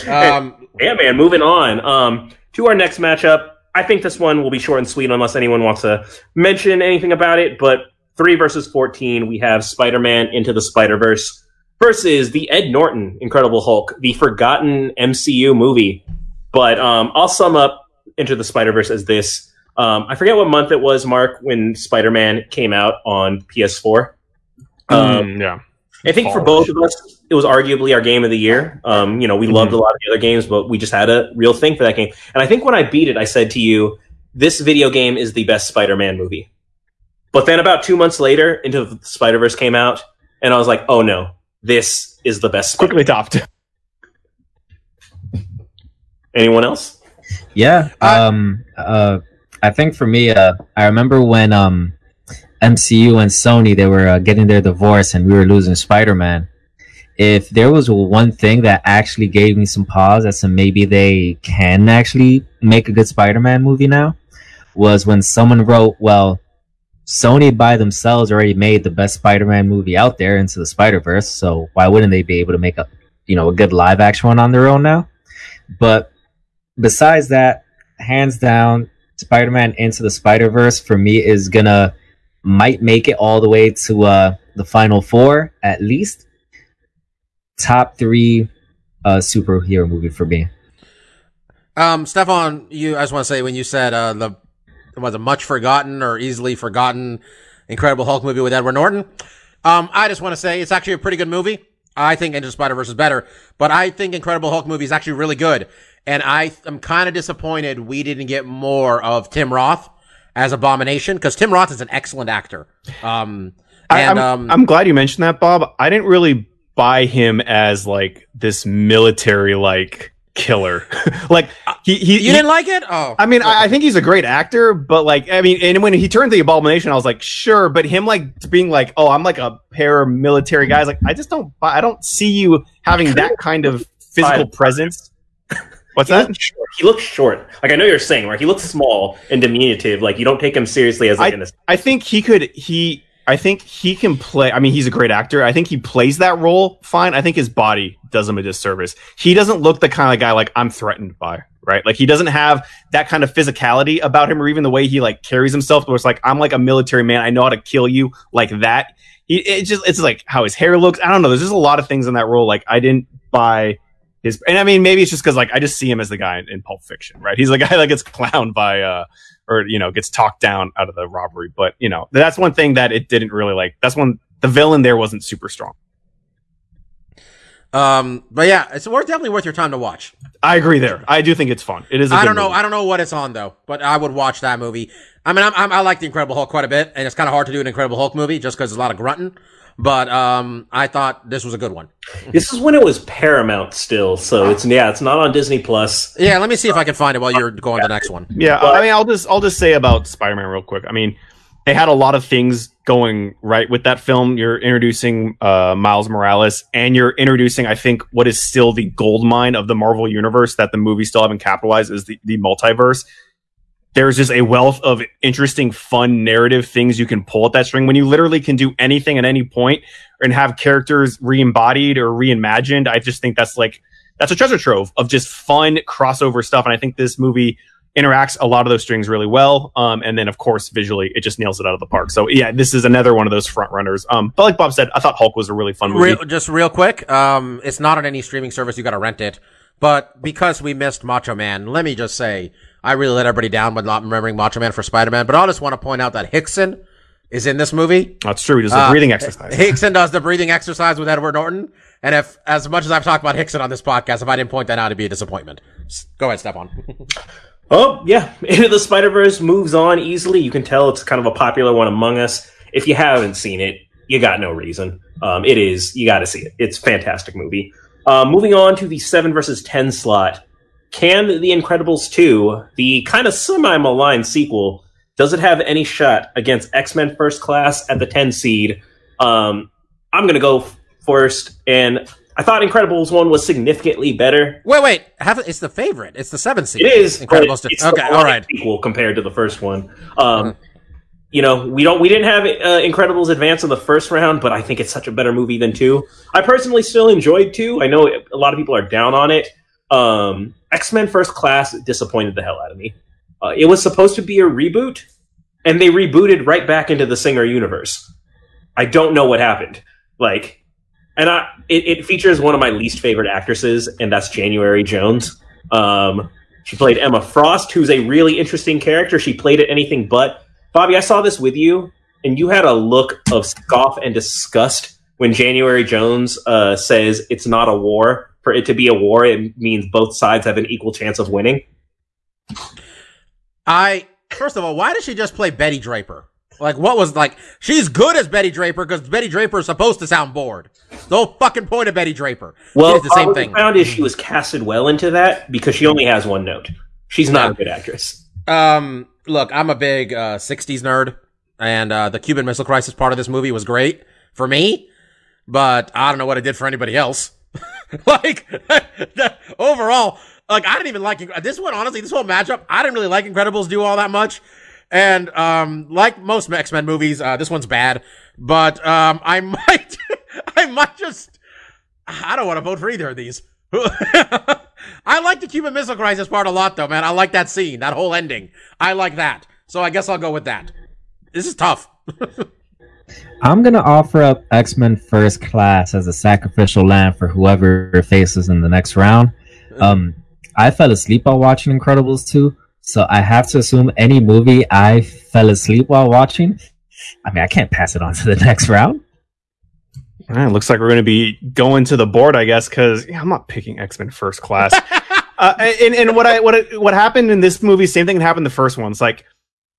Um, Yeah, man. Moving on um, to our next matchup. I think this one will be short and sweet, unless anyone wants to mention anything about it. But three versus fourteen, we have Spider-Man into the Spider-Verse versus the Ed Norton Incredible Hulk, the forgotten MCU movie. But um, I'll sum up Into the Spider-Verse as this. Um, I forget what month it was, Mark, when Spider-Man came out on PS4. Um, Mm, yeah. I think for both of us, it was arguably our game of the year. Um, you know, we loved a lot of the other games, but we just had a real thing for that game. And I think when I beat it, I said to you, "This video game is the best Spider-Man movie." But then about two months later, Into the Spider-Verse came out, and I was like, "Oh no, this is the best." Quickly topped. Anyone else? Yeah. Uh, Um. Uh. I think for me, uh, I remember when um, MCU and Sony they were uh, getting their divorce and we were losing Spider Man. If there was one thing that actually gave me some pause as to maybe they can actually make a good Spider Man movie now, was when someone wrote, "Well, Sony by themselves already made the best Spider Man movie out there into the Spider Verse, so why wouldn't they be able to make a you know a good live action one on their own now?" But besides that, hands down, Spider Man Into the Spider Verse for me is gonna might make it all the way to uh, the final four at least. Top three uh, superhero movie for me. Um, Stefan, you, I just want to say when you said, uh, the, was a much forgotten or easily forgotten Incredible Hulk movie with Edward Norton. Um, I just want to say it's actually a pretty good movie. I think Into the Spider-Verse is better, but I think Incredible Hulk movie is actually really good. And I am kind of disappointed we didn't get more of Tim Roth as Abomination because Tim Roth is an excellent actor. Um, I, and, I'm, um, I'm glad you mentioned that, Bob. I didn't really buy him as like this military like killer. <laughs> like he, he you he- didn't like it? Oh, I mean, I, I think he's a great actor, but like, I mean, and when he turned the abomination, I was like, sure, but him like being like, oh, I'm like a paramilitary guy. I like, I just don't, buy- I don't see you having that kind of physical presence. What's He that? looks short. He looks short. Like I know you're saying, right? He looks small and diminutive. Like you don't take him seriously as like an I think he could. He. I think he can play. I mean, he's a great actor. I think he plays that role fine. I think his body does him a disservice. He doesn't look the kind of guy like I'm threatened by right? Like he doesn't have that kind of physicality about him, or even the way he like carries himself. Where it's like I'm like a military man, I know how to kill you like that. He, it just it's like how his hair looks. I don't know. There's just a lot of things in that role. Like I didn't buy his, and I mean maybe it's just because like I just see him as the guy in, in Pulp Fiction, right? He's the <laughs> guy that gets clowned by uh or you know gets talked down out of the robbery. But you know that's one thing that it didn't really like. That's one the villain there wasn't super strong. Um, but yeah, it's worth definitely worth your time to watch. I agree there. I do think it's fun. It is. I I don't know. Movie. I don't know what it's on though, but I would watch that movie. I mean, I'm, I'm, I like the Incredible Hulk quite a bit, and it's kind of hard to do an Incredible Hulk movie just because there's a lot of grunting. But um, I thought this was a good one. This is when it was Paramount still, so it's yeah, it's not on Disney Plus. Yeah, let me see if I can find it while you're going to the next one. Yeah, I mean, I'll just I'll just say about Spider-Man real quick. I mean, they had a lot of things going right with that film. You're introducing uh, Miles Morales, and you're introducing, I think, what is still the gold mine of the Marvel universe that the movies still haven't capitalized is the, the multiverse. There's just a wealth of interesting, fun narrative things you can pull at that string when you literally can do anything at any point and have characters re-embodied or reimagined. I just think that's like that's a treasure trove of just fun crossover stuff, and I think this movie interacts a lot of those strings really well. Um, and then of course visually it just nails it out of the park. So yeah, this is another one of those front runners. Um, but like Bob said, I thought Hulk was a really fun movie. Real, just real quick, um, it's not on any streaming service. You got to rent it. But because we missed Macho Man, let me just say I really let everybody down by not remembering Macho Man for Spider Man. But I just want to point out that Rickson is in this movie. That's true. He does a Uh, breathing exercise. <laughs> Rickson does the breathing exercise with Edward Norton. And if, as much as I've talked about Rickson on this podcast, if I didn't point that out, it'd be a disappointment. Go ahead, Stefan. <laughs> Oh yeah, <laughs> Into the Spider Verse moves on easily. You can tell it's kind of a popular one among us. If you haven't seen it, you got no reason. Um, it is you got to see it. It's a fantastic movie. Uh, moving on to the seven versus ten slot. Can The Incredibles two, the kind of semi maligned sequel, does it have any shot against X Men First Class at the ten seed? Um, I'm gonna go f- first, and I thought Incredibles one was significantly better. wait, wait. Have, it's the favorite. It's the 7 seed. It is Incredible. but it's okay, the all right. Equal compared to the first one. Um, You know, we don't we didn't have uh, Incredibles advance in the first round, but I think it's such a better movie than two. I personally still enjoyed two. I know a lot of people are down on it. Um, X Men First Class disappointed the hell out of me. Uh, it was supposed to be a reboot, and they rebooted right back into the Singer universe. I don't know what happened. Like, and I, it, it features one of my least favorite actresses, and that's January Jones. Um, she played Emma Frost, who's a really interesting character. She played it anything but. Bobby, I saw this with you, and you had a look of scoff and disgust when January Jones uh, says it's not a war. For it to be a war, it means both sides have an equal chance of winning. I first of all, why did she just play Betty Draper? Like, what was like? She's good as Betty Draper because Betty Draper is supposed to sound bored. The whole fucking point of Betty Draper. Well, the same thing. found is she was casted well into that because she only has one note. She's not a good actress. Um, look, I'm a big uh, '60s nerd, and uh, the Cuban Missile Crisis part of this movie was great for me, but I don't know what it did for anybody else. <laughs> like <laughs> overall, like I didn't even like this one. Honestly, this whole matchup, I didn't really like Incredibles do all that much. And um, like most X Men movies, uh, this one's bad. But um, I <laughs> might, I might just, I don't want to vote for either of these. I like the Cuban Missile Crisis part a lot, though, man. I like that scene, that whole ending. I like that. So I guess I'll go with that. This is tough. I'm gonna offer up X Men First Class as a sacrificial lamb for whoever faces in the next round. Um, I fell asleep while watching Incredibles 2, so I have to assume any movie I fell asleep while watching. I mean, I can't pass it on to the <laughs> next round. All right, looks like we're going to be going to the board, I guess, because yeah, I'm not picking X Men First Class. <laughs> uh, and and what I what what happened in this movie, same thing that happened in the first one. It's like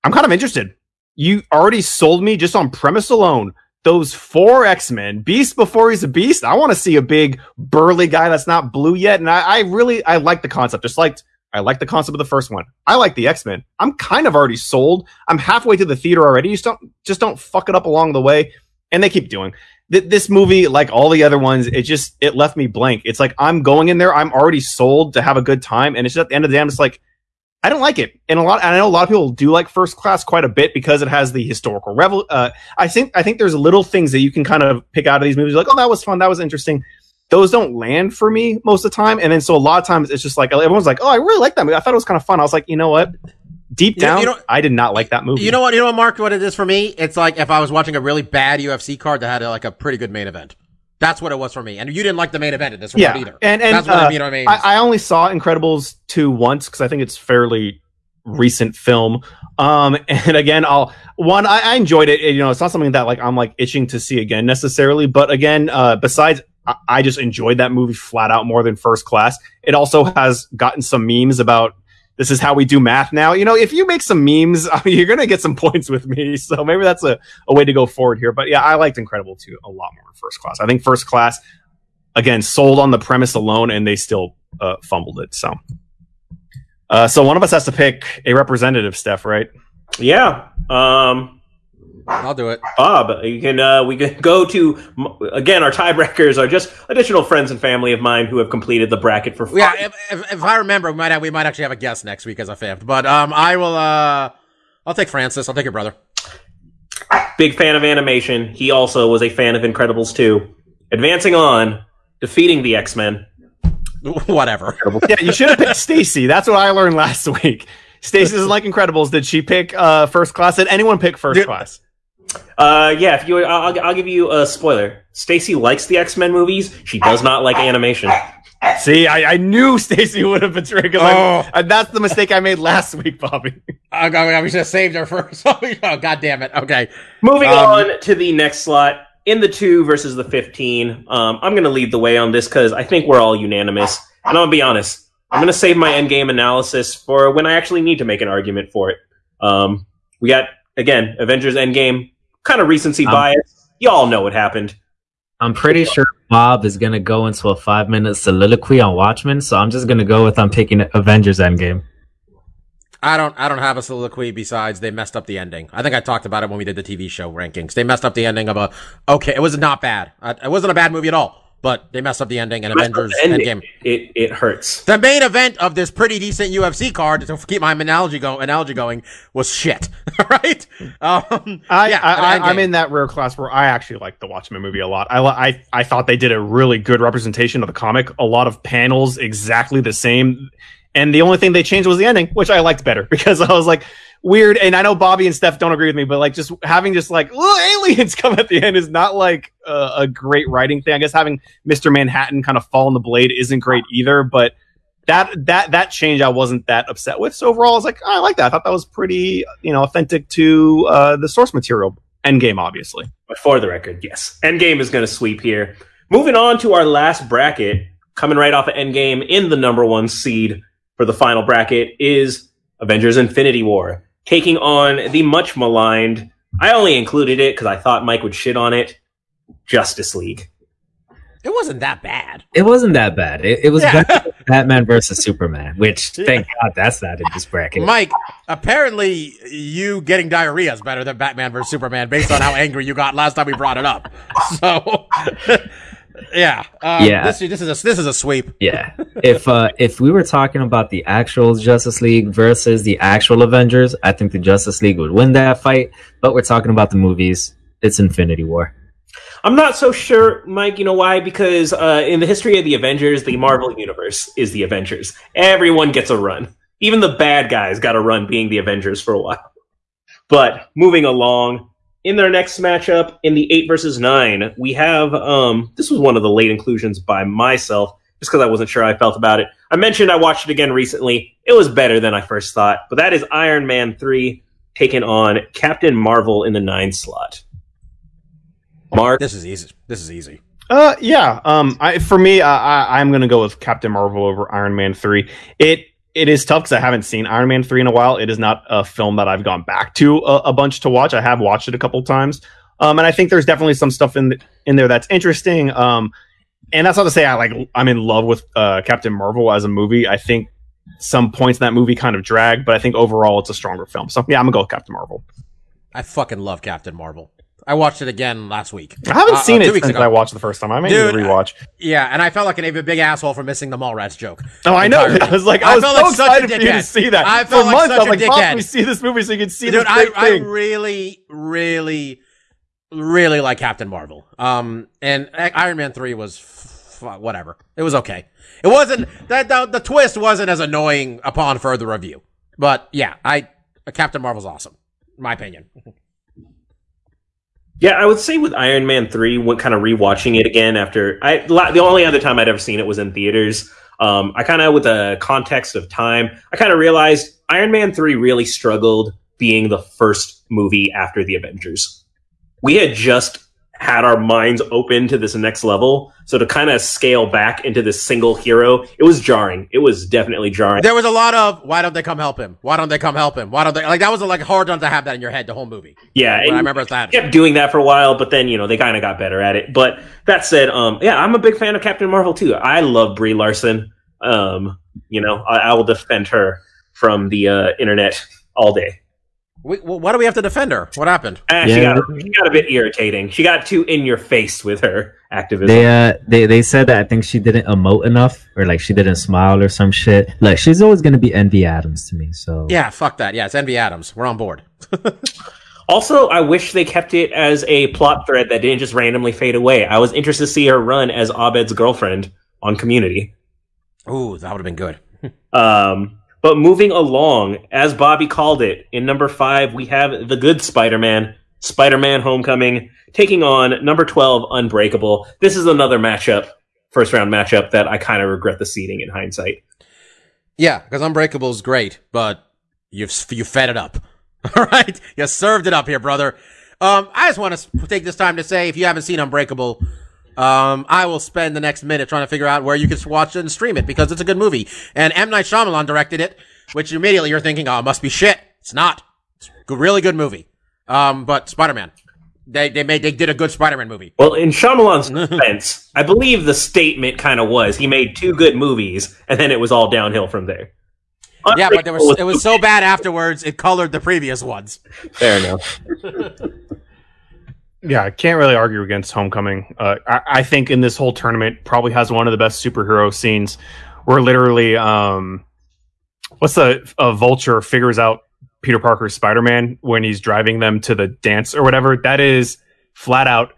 I'm kind of interested. You already sold me just on premise alone. Those four X Men, Beast before he's a beast. I want to see a big burly guy that's not blue yet, and I, I really I like the concept. Just like I like the concept of the first one. I like the X Men. I'm kind of already sold. I'm halfway to the theater already. You just don't just don't fuck it up along the way, and they keep doing th- this movie, like all the other ones, it just it left me blank. It's like I'm going in there, I'm already sold to have a good time, and it's just at the end of the day, I'm just like, I don't like it. And a lot, and I know a lot of people do like First Class quite a bit because it has the historical revel. Uh, I think I think there's little things that you can kind of pick out of these movies, like oh that was fun, that was interesting. those don't land for me most of the time. And then so a lot of times it's just like everyone's like, "Oh, I really like that movie. I thought it was kind of fun." I was like, you know what? Deep You know- down, you know- I did not like that movie. You know what? You know what, Mark? What it is for me? It's like if I was watching a really bad UFC card that had like a pretty good main event. That's what it was for me. And you didn't like the main event in this yeah, either. and and That's what uh, I mean. I mean. I, I only saw Incredibles two once because I think it's fairly recent film. Um, <laughs> and again, I'll one I, I enjoyed it. You know, it's not something that like I'm like itching to see again necessarily. But again, uh, besides, I, I just enjoyed that movie flat out more than First Class. It also has gotten some memes about. This is how we do math now. You know, if you make some memes, <laughs> I mean, you're gonna get some points with me. <laughs> So maybe that's a, a way to go forward here. But yeah, I liked Incredible 2 a lot more than First Class. I think First Class, again, sold on the premise alone, and they still uh, fumbled it. So, uh, so one of us has to pick a representative, Steph, right? Yeah. Um, I'll do it. Bob, you can uh, we can go to again. Our tiebreakers are just additional friends and family of mine who have completed the bracket for. Yeah, if, if, if I remember, we might have, we might actually have a guest next week as a fact. But um, I will. Uh, I'll take Francis. I'll take your brother. Big fan of animation. He also was a fan of Incredibles 2. Advancing on, defeating the X Men. <laughs> Whatever. yeah, you should have picked Stacy. That's what I learned last <laughs> week. Stacy doesn't like Incredibles. Did she pick uh, First Class? Did anyone pick First Dude. Class? Uh, yeah. If you, I'll, I'll give you a spoiler. Stacy likes the X Men movies. She does not like animation. See, I, I knew <laughs> Stacy would have betrayed. Cause Oh. I, and that's the mistake I made last week, Bobby. <laughs> I, I, we should have saved her first. <laughs> oh, God damn it. Okay. Moving Um, on to the next slot in the two versus the fifteen. Um, I'm going to lead the way on this because I think we're all unanimous. And I'm gonna be honest. I'm going to save my endgame analysis for when I actually need to make an argument for it. Um, we got again Avengers Endgame, kind of recency Um, bias. Y'all know what happened. I'm pretty sure Bob is gonna go into a five minute soliloquy on Watchmen, so I'm just gonna go with I'm picking Avengers Endgame. I don't. I don't have a soliloquy. Besides, they messed up the ending. I think I talked about it when we did the TV show rankings. They messed up the ending of a. Okay, it was not bad. Uh, It wasn't a bad movie at all. But they messed up the ending and Avengers Ending, Endgame. It it hurts. The main event of this pretty decent UFC card, to keep my analogy go analogy going, was shit. <laughs> right? Um, I, yeah, I, I I'm in that rare class where I actually like the Watchmen movie a lot. I, I, I thought they did a really good representation of the comic. A lot of panels exactly the same, and the only thing they changed was the ending, which I liked better <laughs> because I was like weird. And I know Bobby and Steph don't agree with me, but like just having just like little aliens <laughs> come at the end is not like a, a great writing thing. I guess having Mister Manhattan kind of fall in the blade isn't great either, but. That that that change I wasn't that upset with. So overall, I was like, oh, I like that. I thought that was pretty, you know, authentic to uh, the source material. Endgame, obviously. But for the record, yes, Endgame is going to sweep here. Moving on to our last bracket, coming right off of Endgame in the number one seed for the final bracket is Avengers: Infinity War, taking on the much maligned. I only included it because I thought Mike would shit on it. Justice League. it wasn't that bad. It wasn't that bad. It, it was Yeah. <laughs> Batman versus Superman, which thank God that's not in this bracket. Mike, apparently you getting diarrhea is better than Batman vs Superman based on how <laughs> angry you got last time we brought it up. So, <laughs> yeah, um, Yeah. This, this is a this is a sweep. Yeah. if uh if we were talking about the actual Justice League versus the actual Avengers, I think the Justice League would win that fight. But we're talking about the movies. It's Infinity War. I'm not so sure, Mike. You know why? Because uh, in the history of the Avengers, the Marvel Universe is the Avengers. Everyone gets a run. Even the bad guys got a run being the Avengers for a while. But moving along, in their next matchup, in the 8 versus 9, we have, um, this was one of the late inclusions by myself, just because I wasn't sure I felt about it. I mentioned I watched it again recently. It was better than I first thought, but that is Iron Man 3 taking on Captain Marvel in the 9 slot. Mark? This is easy. This is easy. Uh, yeah. Um, I for me, uh, I I'm gonna go with Captain Marvel over Iron Man three. It it is tough because I haven't seen Iron Man three in a while. It is not a film that I've gone back to a, a bunch to watch. I have watched it a couple times. Um, and I think there's definitely some stuff in th- in there that's interesting. Um, and that's not to say I like I'm in love with uh Captain Marvel as a movie. I think some points in that movie kind of drag, but I think overall it's a stronger film. So yeah, I'm gonna go with Captain Marvel. I fucking love Captain Marvel. I watched it again last week. I haven't Uh, uh, seen two it weeks since ago. I watched the first time. I may Dude, need to rewatch. Yeah, and I felt like an, a big asshole for missing the Mallrats joke. Oh, I know. <laughs> I was like, I I was so like excited for you to see that. I for felt like months, I such was a like, dickhead. possibly see this movie so you can see Dude, this I, I really, really, really like Captain Marvel. Um, and Iron Man three was f- whatever. It was okay. It wasn't that the, the twist wasn't as annoying upon further review. But yeah, I Captain Marvel's awesome. in My opinion. <laughs> Yeah, I would say with Iron Man three, when kind of rewatching it again after I the only other time I'd ever seen it was in theaters. Um, I kind of, with the context of time, I kind of realized Iron Man three really struggled being the first movie after the Avengers. We had just had our minds open to this next level, so to kind of scale back into this single hero, it was jarring. It was definitely jarring. There was a lot of why don't they come help him? Why don't they come help him? Why don't they like that was like hard to have that in your head the whole movie. Yeah, I remember that. kept doing that for a while, but then you know they kind of got better at it. But that said, um, yeah, I'm a big fan of Captain Marvel too. I love Brie Larson. Um, you know, I, I will defend her from the uh, internet all day. We, why do we have to defend her? What happened? She, Yeah. got, she got a bit irritating. She got too in your face with her activism. They uh they they said that I think she didn't emote enough or like she didn't smile or some shit. Like she's always gonna be Envy Adams to me. So Yeah, fuck that. Yeah, it's Envy Adams. We're on board. <laughs> Also, I wish they kept it as a plot thread that didn't just randomly fade away. I was interested to see her run as Abed's girlfriend on Community. Ooh, that would have been good. <laughs> Um, but moving along, as Bobby called it, in number five, we have the good Spider Man, Spider Man Homecoming, taking on number 12, Unbreakable. This is another matchup, first round matchup, that I kind of regret the seeding in hindsight. Yeah, because Unbreakable is great, but you've you fed it up. <laughs> All right, you served it up here, brother. Um, I just want to take this time to say, if you haven't seen Unbreakable, um, I will spend the next minute trying to figure out where you can watch it and stream it because it's a good movie. And M Night Shyamalan directed it, which immediately you're thinking, oh, it must be shit. It's not. It's a really good movie. Um, but Spider Man, they they made they did a good Spider Man movie. Well, in Shyamalan's defense, I believe the statement kind of was he made two good movies, and then it was all downhill from there. Yeah, but there was it was so bad afterwards, it colored the previous ones. fair enough. <laughs> Yeah, I can't really argue against Homecoming. Uh, I, I think in this whole tournament probably has one of the best superhero scenes where literally, um, what's the a vulture figures out Peter Parker's Spider Man when he's driving them to the dance or whatever. That is flat out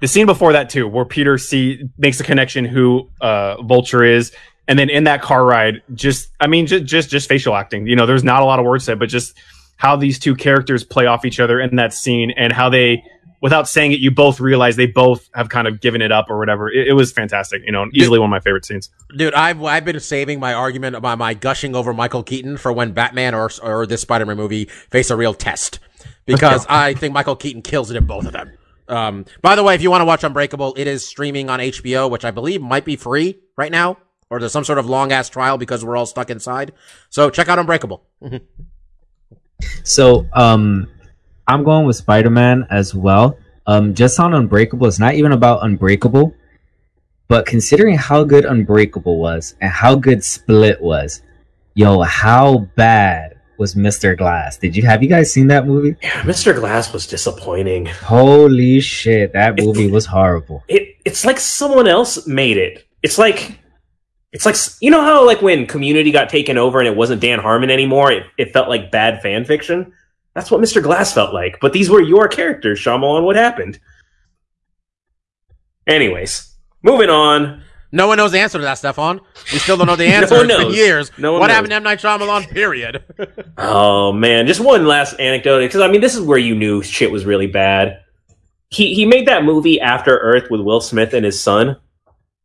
the scene before that too, where Peter see makes a connection who uh, Vulture is, and then in that car ride, just I mean, just just just facial acting. You know, there's not a lot of words said, but just how these two characters play off each other in that scene, and how they, without saying it, you both realize they both have kind of given it up or whatever. It, it was fantastic. You know, easily one of my favorite scenes. Dude, I've I've been saving my argument about my gushing over Michael Keaton for when Batman or or this Spider-Man movie face a real test, because I think Michael Keaton kills it in both of them. Um, by the way, if you want to watch Unbreakable, it is streaming on HBO, which I believe might be free right now, or there's some sort of long ass trial because we're all stuck inside. So check out Unbreakable. So, um, I'm going with Spider Man as well. Um, just on Unbreakable, it's not even about Unbreakable, but considering how good Unbreakable was and how good Split was, yo, how bad was Mr. Glass? Did you have you guys seen that movie? Yeah, Mr. Glass was disappointing. Holy shit, that movie was horrible. it it's like someone else made it. It's like it's like you know how like when Community got taken over and it wasn't Dan Harmon anymore, it, it felt like bad fan fiction. That's what Mr. Glass felt like. But these were your characters, Shyamalan. What happened? Anyways, moving on. No one knows the answer to that, Stefan. We still don't know the <laughs> No answer. one It's knows. years. No one what knows. happened to M Night Shyamalan? Period. <laughs> Oh man, just one last anecdote because I mean this is where you knew shit was really bad. He he made that movie After Earth with Will Smith and his son,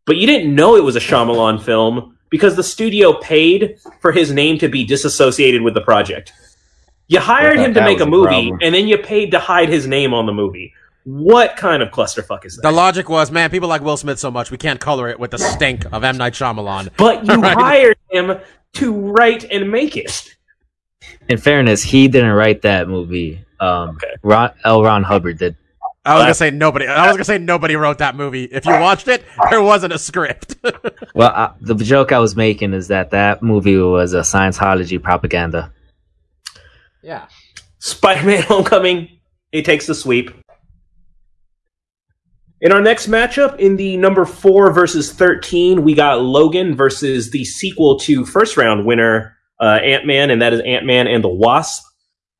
but you didn't know it was a Shyamalan film because the studio paid for his name to be disassociated with the project. You hired him to make a movie, problem. and then you paid to hide his name on the movie. What kind of clusterfuck is that? the logic was, man, people like Will Smith so much, we can't color it with the stink of M Night Shyamalan. but you <laughs> Right. hired him to write and make it. In fairness, he didn't write that movie. Um, Okay. Ron, L. Ron Hubbard did. I was gonna say nobody. I was gonna say nobody wrote that movie. If you watched it, there wasn't a script. <laughs> Well, I, the joke I was making is that that movie was a Scientology propaganda. Yeah. Spider-Man: <laughs> Homecoming, it takes the sweep. In our next matchup, in the number four versus thirteen, we got Logan versus the sequel to first round winner uh, Ant Man, and that is Ant Man and the Wasp.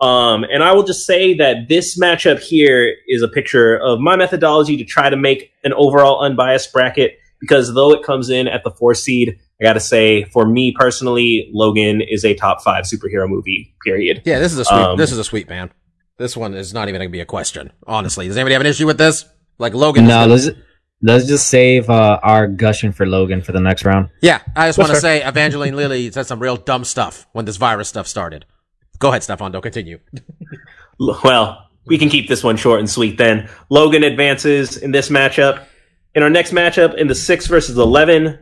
Um, and I will just say that this matchup here is a picture of my methodology to try to make an overall unbiased bracket because though it comes in at the four seed, I got to say, for me personally, Logan is a top five superhero movie. Period. Yeah, this is a sweet. Um, this is a sweet man. This one is not even going to be a question. Honestly, does anybody have an issue with this? Like Logan? No, let's let's just save uh, our gushing for Logan for the next round. yeah, I just want to say Evangeline Lilly said some real dumb stuff when this virus stuff started. Go ahead, Stefan. Don't continue. Well, we can keep this one short and sweet then. Logan advances in this matchup. In our next matchup, in the 6 versus 11,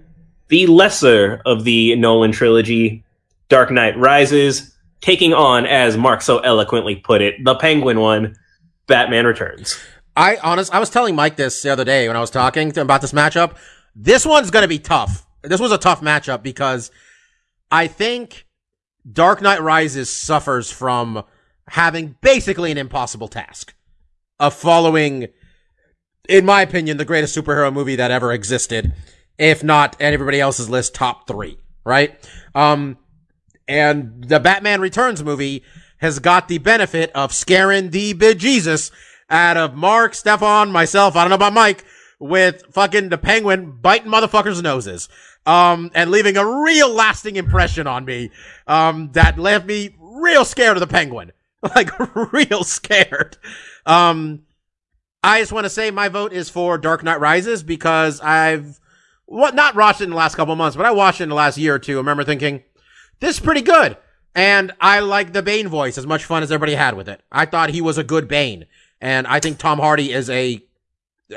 the lesser of the Nolan trilogy, Dark Knight Rises, taking on, as Mark so eloquently put it, the Penguin one, Batman Returns. I honest, I was telling Mike this the other day when I was talking about this matchup. This one's going to be tough. This was a tough matchup because I think Dark Knight Rises suffers from having basically an impossible task of following, in my opinion, the greatest superhero movie that ever existed, if not everybody else's list, top three, right? Um, and the Batman Returns movie has got the benefit of scaring the bejesus out of Mark, Stefan, myself, I don't know about Mike, with fucking the penguin biting motherfuckers' noses. Um, and leaving a real lasting impression on me, um, that left me real scared of the penguin. <laughs> Like, <laughs> real scared. Um, I just want to say my vote is for Dark Knight Rises because I've, what, not watched it in the last couple of months, but I watched it in the last year or two. I remember thinking, this is pretty good. And I like the Bane voice as much fun as everybody had with it. I thought he was a good Bane. And I think Tom Hardy is a,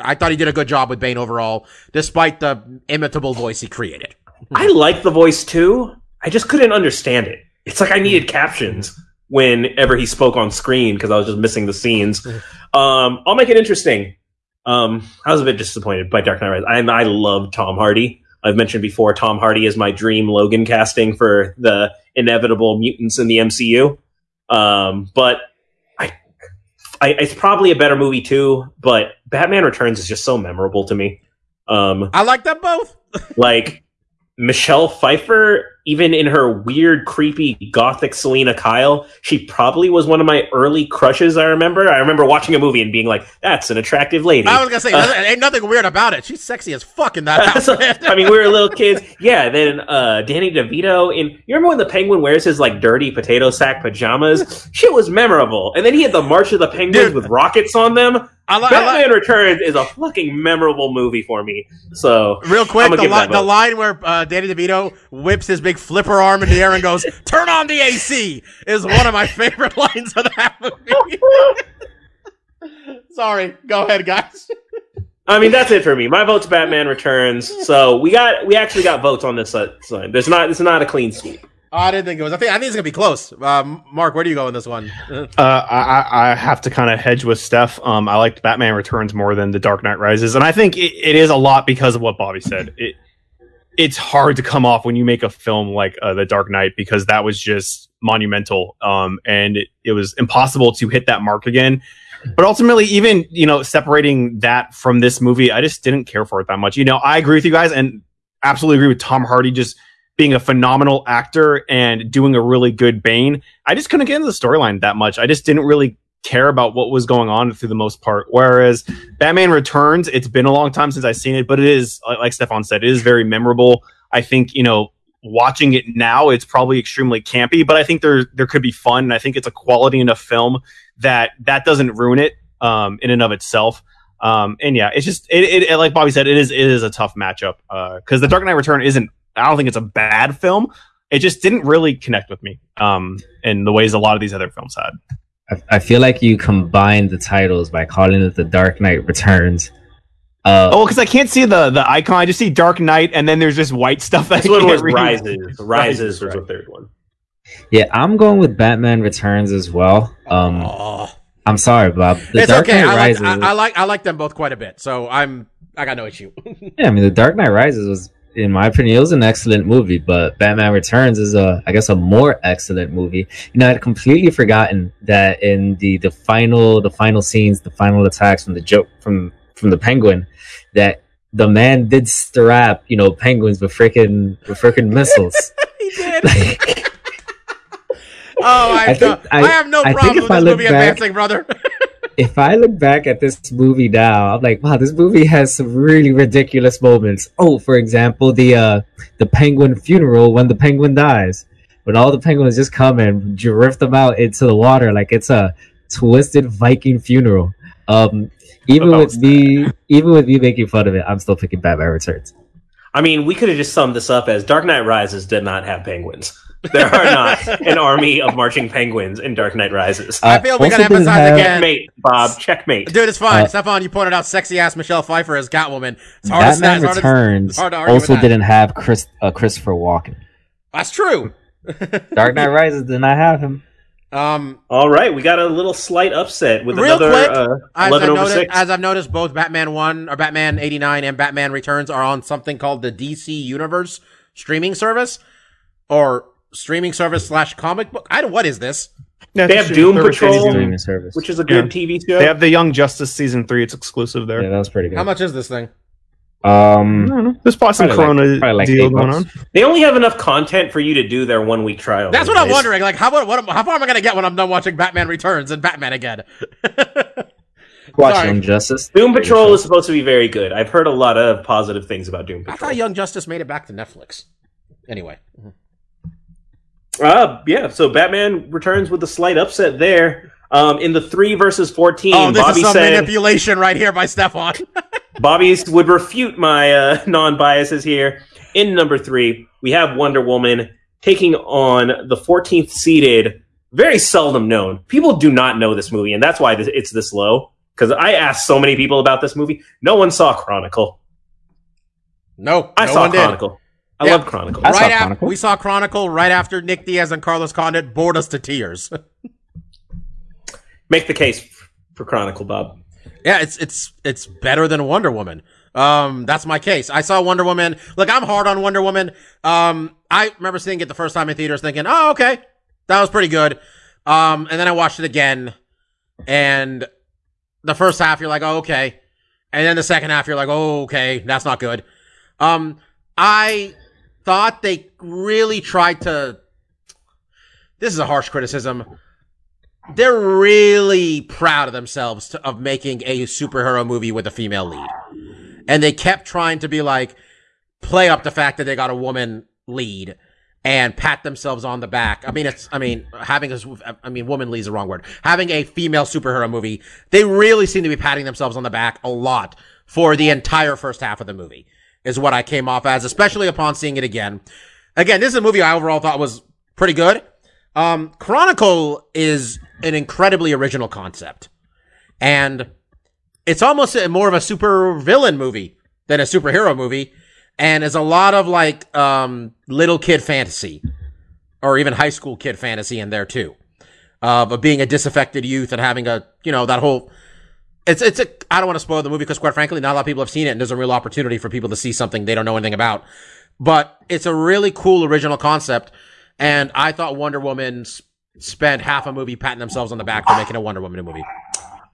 I thought he did a good job with Bane overall, despite the imitable voice he created. <laughs> I like the voice too. I just couldn't understand it. It's like I needed captions whenever he spoke on screen because I was just missing the scenes. <laughs> Um, I'll make it interesting. Um, I was a bit disappointed by Dark Knight Rises. I, I love Tom Hardy. I've mentioned before, Tom Hardy is my dream Logan casting for the inevitable mutants in the MCU. Um, but I, I, it's probably a better movie too. But Batman Returns is just so memorable to me. Um, I like them both. <laughs> like Michelle Pfeiffer, even in her weird, creepy, gothic Selina Kyle, she probably was one of my early crushes. I remember. I remember watching a movie and being like, "That's an attractive lady." I was gonna say, Uh, nothing- ain't nothing weird about it. She's sexy as fuck in that <laughs> So. I mean, we were little kids. <laughs> Yeah. Then uh, Danny DeVito. In you remember when the Penguin wears his like dirty potato sack pajamas? Shit was memorable. And then he had the March of the Penguins Dude. with rockets on them. I like, I like Batman Returns is a fucking memorable movie for me. So real quick the, li- the line where uh, Danny DeVito whips his big flipper arm in the air and goes, "Turn on the AC," is one of my favorite <laughs> lines of that movie. <laughs> Sorry, go ahead, guys. I mean, that's it for me. My vote's Batman Returns. So we got we actually got votes on this side. There's not it's not a clean sweep. Oh, I didn't think it was. I think I think it's gonna be close. Um, Mark, where do you go in this one? <laughs> Uh, I, I have to kind of hedge with Steph. Um, I liked Batman Returns more than The Dark Knight Rises, and I think it, it is a lot because of what Bobby said. It it's hard to come off when you make a film like uh, The Dark Knight because that was just monumental, um, and it, it was impossible to hit that mark again. But ultimately, even you know, separating that from this movie, I just didn't care for it that much. You know, I agree with you guys, and absolutely agree with Tom Hardy just being a phenomenal actor and doing a really good Bane. I just couldn't get into the storyline that much. I just didn't really care about what was going on through the most part. Whereas Batman Returns, it's been a long time since I've seen it, but it is, like Stefan said, it is very memorable. I think, you know, watching it now, it's probably extremely campy, but I think there, there could be fun. And I think it's a quality enough film that that doesn't ruin it, um, in and of itself. Um, and yeah, it's just, it, it, like Bobby said, it is, it is a tough matchup. Uh, cause The Dark Knight Return isn't, I don't think it's a bad film. It just didn't really connect with me, um, in the ways a lot of these other films had. I, I feel like you combined the titles by calling it The Dark Knight Returns. Uh, Oh, because I can't see the the icon. I just see Dark Knight, and then there's just white stuff. That This I one can't was read. Rises. <laughs> Rises was right. the third one. Yeah, I'm going with Batman Returns as well. Um, Oh, I'm sorry, Bob. The it's Dark okay. Knight I like, Rises. I, I like I like them both quite a bit, so I'm I got no issue. yeah, I mean, The Dark Knight Rises was, in my opinion, it was an excellent movie. But Batman Returns is a, I guess, a more excellent movie. You know, I'd completely forgotten that in the the final the final scenes, the final attacks from the joke from from the Penguin, that the man did strap you know penguins with freaking with freaking missiles. <laughs> he did. <laughs> oh, I, I think- I, I- have no I problem with this movie back- advancing, brother. <laughs> if I look back at this movie now, I'm like, wow, this movie has some really ridiculous moments. Oh, for example, the uh the penguin funeral when the penguin dies. When all the penguins just come and drift them out into the water like it's a twisted Viking funeral. Um even with me even with me making fun of it, I'm still picking Batman Returns. I mean, we could have just summed this up as Dark Knight Rises did not have penguins. There are not <laughs> an army of marching penguins in Dark Knight Rises. I feel we also gotta doesn't emphasize have- again. Checkmate, Bob. Checkmate. Dude, it's fine. Uh, Stefan, you pointed out sexy ass Michelle Pfeiffer as Catwoman. It's hard to Batman it's hard to- Returns hard to also didn't have Chris uh, Christopher Walken. That's true. Dark Knight <laughs> Rises did not have him. Um, All right, we got a little slight upset with Real another quick, uh, as, 11 I've over noticed, 6. as I've noticed, both Batman One or Batman eighty nine and Batman Returns are on something called the DC Universe streaming service or streaming service slash comic book. I don't. What is this? Yeah, They have Doom service Patrol. service. which is a good Yeah. TV show. They have the Young Justice season three. It's exclusive there. yeah, that was pretty good. How much is this thing? I Um. There's probably some Probably like- Corona probably like deal going on. They only have enough content for you to do their one week trial. That's what I'm wondering. Like, how what, what how far am I gonna get when I'm done watching Batman Returns and Batman again? <laughs> watch Sorry. Young Justice. Doom Patrol is supposed to be very good. I've heard a lot of positive things about Doom Patrol. I thought Young Justice made it back to Netflix. Anyway, Uh, yeah, so Batman returns with a slight upset there. Um, in the three versus fourteen, oh, this Bobby is some said manipulation right here by Stefan. <laughs> Bobby would refute my uh, <laughs> non-biases here. In number three, we have Wonder Woman taking on the 14th seeded, very seldom known. People do not know this movie, and that's why this- it's this low. Because I asked so many people about this movie, no one saw Chronicle. no, I no saw one did. Chronicle. I Yeah. love Chronicle. I saw right after we saw Chronicle right after Nick Diaz and Carlos Condit bored us to tears. <laughs> Make the case for Chronicle, Bob. Yeah, it's it's it's better than Wonder Woman. Um, that's my case. I saw Wonder Woman. Look, I'm hard on Wonder Woman. Um, I remember seeing it the first time in theaters, thinking, "Oh, okay, that was pretty good." Um, and then I watched it again, and the first half you're like, "Oh, okay," and then the second half you're like, "Oh, okay, that's not good." Um, I thought they really tried to. This is a harsh criticism. They're really proud of themselves to, of making a superhero movie with a female lead, and they kept trying to be like play up the fact that they got a woman lead and pat themselves on the back. I mean, it's, I mean, having a, I mean, woman lead is the wrong word. Having a female superhero movie, they really seem to be patting themselves on the back a lot for the entire first half of the movie is what I came off as, especially upon seeing it again. Again, this is a movie I overall thought was pretty good. Um, Chronicle is an incredibly original concept. And it's almost more of a super villain movie than a superhero movie. And is a lot of like, um, little kid fantasy or even high school kid fantasy in there too. Of of being a disaffected youth and having a, you know, that whole, it's, it's a, I don't want to spoil the movie because quite frankly, not a lot of people have seen it and there's a real opportunity for people to see something they don't know anything about. But it's a really cool original concept. And I thought Wonder Woman s- spent half a movie patting themselves on the back for making a Wonder Woman movie.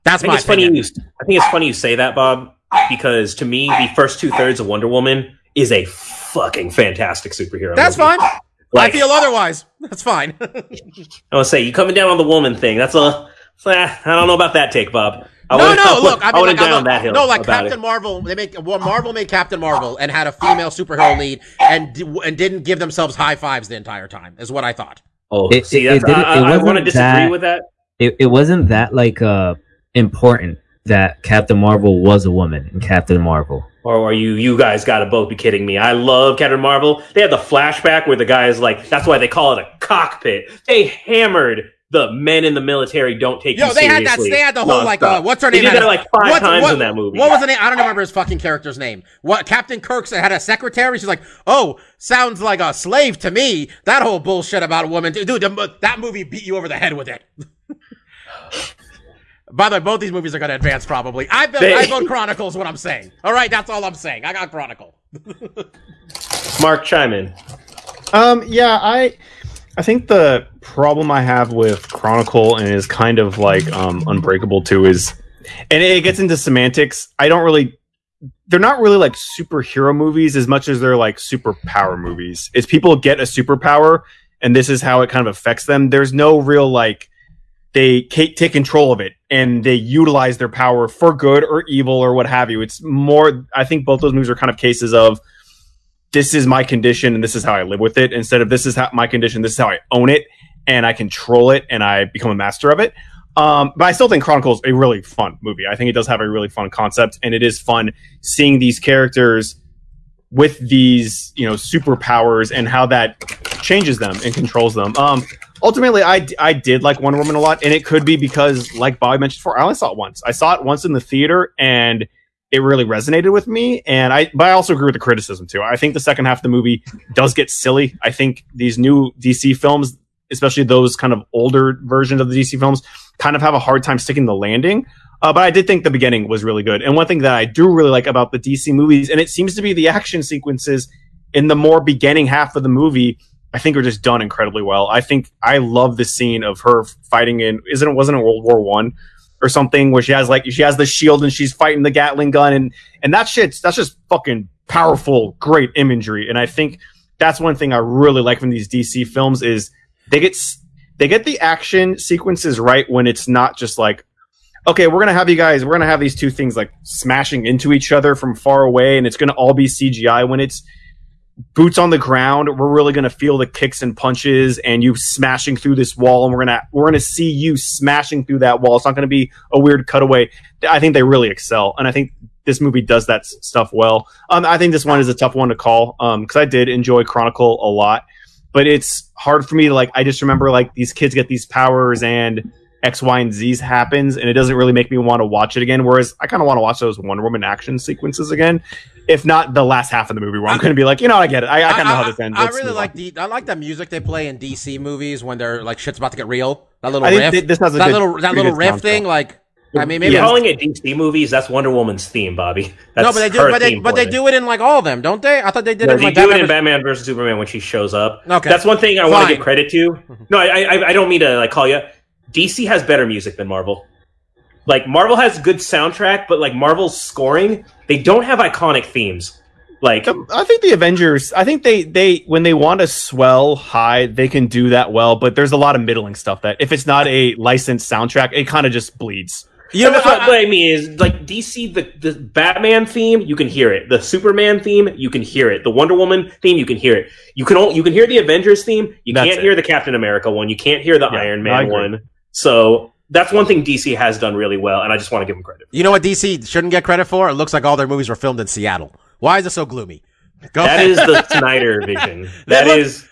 That's I my opinion. You, I think it's funny you say that, Bob, because to me, the first two thirds of Wonder Woman is a fucking fantastic superhero. That's movie. fine. Like, I feel otherwise. <laughs> That's fine. <laughs> I would say you coming down on the woman thing. That's a. eh, I don't know about that take, Bob. I no, no, look, I mean, wouldn't like, down look- that hill. no, like Captain it. Marvel, they make well, Marvel made Captain Marvel and had a female superhero lead and and didn't give themselves high fives the entire time. Is what I thought. Oh, It- see, it- that's, it it I, I want to disagree that- with that. it, it wasn't that like uh important that Captain Marvel was a woman in Captain Marvel. Or are you? You guys got to both be kidding me. I love Captain Marvel. They had the flashback where the guy is like, "That's why they call it a cockpit." They hammered the men in the military don't take Yo, you they had that. They had the whole like, uh, what's her name? They name? did that like five what- times what- in that movie. What was the name? I don't remember his fucking character's name. What Captain Kirk's had a secretary. She's like, oh, sounds like a slave to me. That whole bullshit about a woman, dude. the- that movie beat you over the head with it. <laughs> By the way, both these movies are going to advance probably. I vote, They- I vote Chronicle what I'm saying. All right, that's all I'm saying. I got Chronicle. <laughs> Mark chime in. Um, yeah, I, I think the problem I have with Chronicle and is kind of like um, Unbreakable too is, and it gets into semantics. I don't really, they're not really like superhero movies as much as they're like superpower movies. It's people get a superpower and this is how it kind of affects them. There's no real like they take control of it and they utilize their power for good or evil or what have you. It's more. I think both those movies are kind of cases of this is my condition and this is how I live with it. Instead of this is how my condition, this is how I own it and I control it and I become a master of it. Um, but I still think Chronicles a really fun movie. I think it does have a really fun concept, and it is fun seeing these characters with these you know superpowers and how that changes them and controls them. Um, ultimately, I I did like Wonder Woman a lot, and it could be because, like Bobby mentioned before, I only saw it once. I saw it once in the theater, and it really resonated with me. And I, but I also agree with the criticism too. I think the second half of the movie does get silly. I think these new DC films, especially those kind of older versions of the DC films, kind of have a hard time sticking the landing. Uh, but I did think the beginning was really good. And one thing that I do really like about the DC movies, and it seems to be the action sequences in the more beginning half of the movie, I think are just done incredibly well. I think I love the scene of her fighting in isn't it wasn't it World War One or something where she has like she has the shield and she's fighting the Gatling gun and and that shit's that's just fucking powerful, great imagery. And I think that's one thing I really like from these DC films is they get they get the action sequences right when it's not just like okay we're gonna have you guys we're gonna have these two things like smashing into each other from far away and it's gonna all be cgi when it's boots on the ground we're really gonna feel the kicks and punches and you smashing through this wall and we're gonna we're gonna see you smashing through that wall. It's not gonna be a weird cutaway. I think they really excel and i think this movie does that stuff well. Um, i think this one is a tough one to call um because i did enjoy chronicle a lot but it's hard for me to like i just remember like these kids get these powers and x y and z's happens and it doesn't really make me want to watch it again whereas i kind of want to watch those wonder woman action sequences again if not the last half of the movie where i'm going to be like you know i get it i, I kind of know how this ends I Let's really like on. the I like the music they play in DC movies when they're like shit's about to get real. That little I riff, th- this has a that good- little that little riff soundtrack. thing. Like, I mean, maybe You're calling it DC movies. That's Wonder Woman's theme, Bobby. That's no, but they do, but they but they it. do it in like all of them, don't they? I thought they did No, it in they like do it Batman in vs- Batman versus Superman when she shows up. Okay. that's one thing I want to give credit to. No, I, I I don't mean to like call you. DC has better music than Marvel. Like Marvel has good soundtrack, but like Marvel's scoring, they don't have iconic themes. Like I think the Avengers. I think they they when they want to swell high, they can do that well. But there's a lot of middling stuff that if it's not a licensed soundtrack, it kind of just bleeds. You know, what, what, what I mean is like DC the the Batman theme you can hear it the Superman theme you can hear it the Wonder Woman theme you can hear it you can only, you can hear the Avengers theme you That's can't it. hear the Captain America one you can't hear the Yeah, Iron Man one so that's one thing DC has done really well and I just want to give them credit. you know what DC shouldn't get credit for? It looks like all their movies were filmed in Seattle. Why is it so gloomy? Go That is the <laughs> Snyder vision. That That is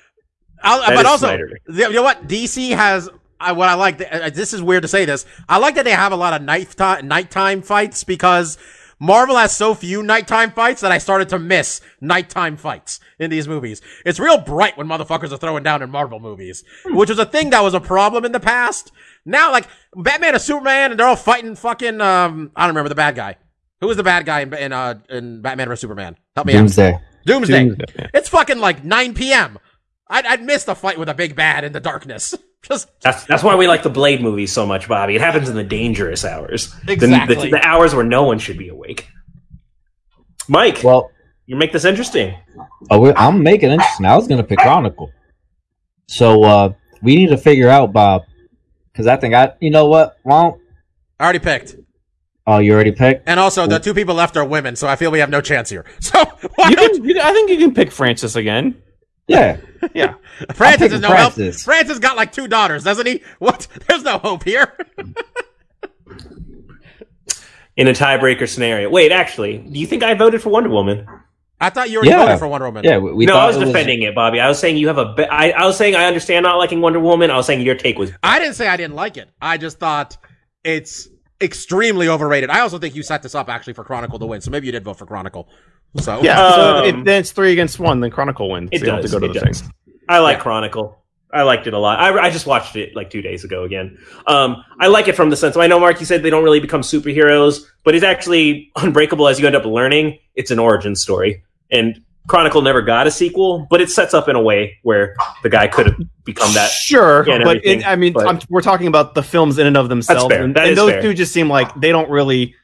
That but is also, Snyder. you know what? DC has. I, what I like, uh, this is weird to say this. I like that they have a lot of nighttime, nighttime fights because Marvel has so few nighttime fights that I started to miss nighttime fights in these movies. It's real bright when motherfuckers are throwing down in Marvel movies, which was a thing that was a problem in the past. Now, like, Batman and Superman, and they're all fighting fucking, um, I don't remember the bad guy. Who was the bad guy in, in, uh, in Batman vs Superman? Help me out. Doomsday. Doomsday. Doomsday, yeah. It's fucking like 9 p.m. I'd, I'd miss the fight with a big bad in the darkness. <laughs> Just that's that's why we like the Blade movies so much, Bobby. It happens in the dangerous hours, The- Exactly. the, the hours where no one should be awake. Mike, Well, you make this interesting. oh, I'm making it interesting. I was gonna pick Chronicle. So uh we need to figure out, Bob, because I think I, you know what? Well, I already picked. oh, you already picked. And also, the two people left are women, so I feel we have no chance here. <laughs> So why You don't can, you, I think you can pick Francis again. Yeah, Yeah, <laughs> Francis is no help. Francis. Francis got like two daughters, doesn't he? <laughs> What? There's no hope here. In a tiebreaker scenario. Wait, actually, do you think I voted for Wonder Woman? I thought you were Yeah. voted for Wonder Woman. yeah. We, we no, I was it defending it, Bobby. I was saying you have a. Be- I, I was saying I understand not liking Wonder Woman. I was saying your take was. I didn't say I didn't like it. I just thought it's extremely overrated. I also think you set this up actually for Chronicle to win, so maybe you did vote for Chronicle. So yeah. so Um, it, then it's three against one. Then Chronicle wins. It so you does. have to go to it the does. thing. I like Yeah. Chronicle. I liked it a lot. I, I just watched it like two days ago again. Um, I like it from the sense. Of, I know Mark, you said they don't really become superheroes, but it's actually unbreakable as you end up learning. It's an origin story, and Chronicle never got a sequel, but it sets up in a way where the guy could have become that. Sure, but it, I mean, but- I'm, we're talking about the films in and of themselves, and, and those fair. two just seem like they don't really.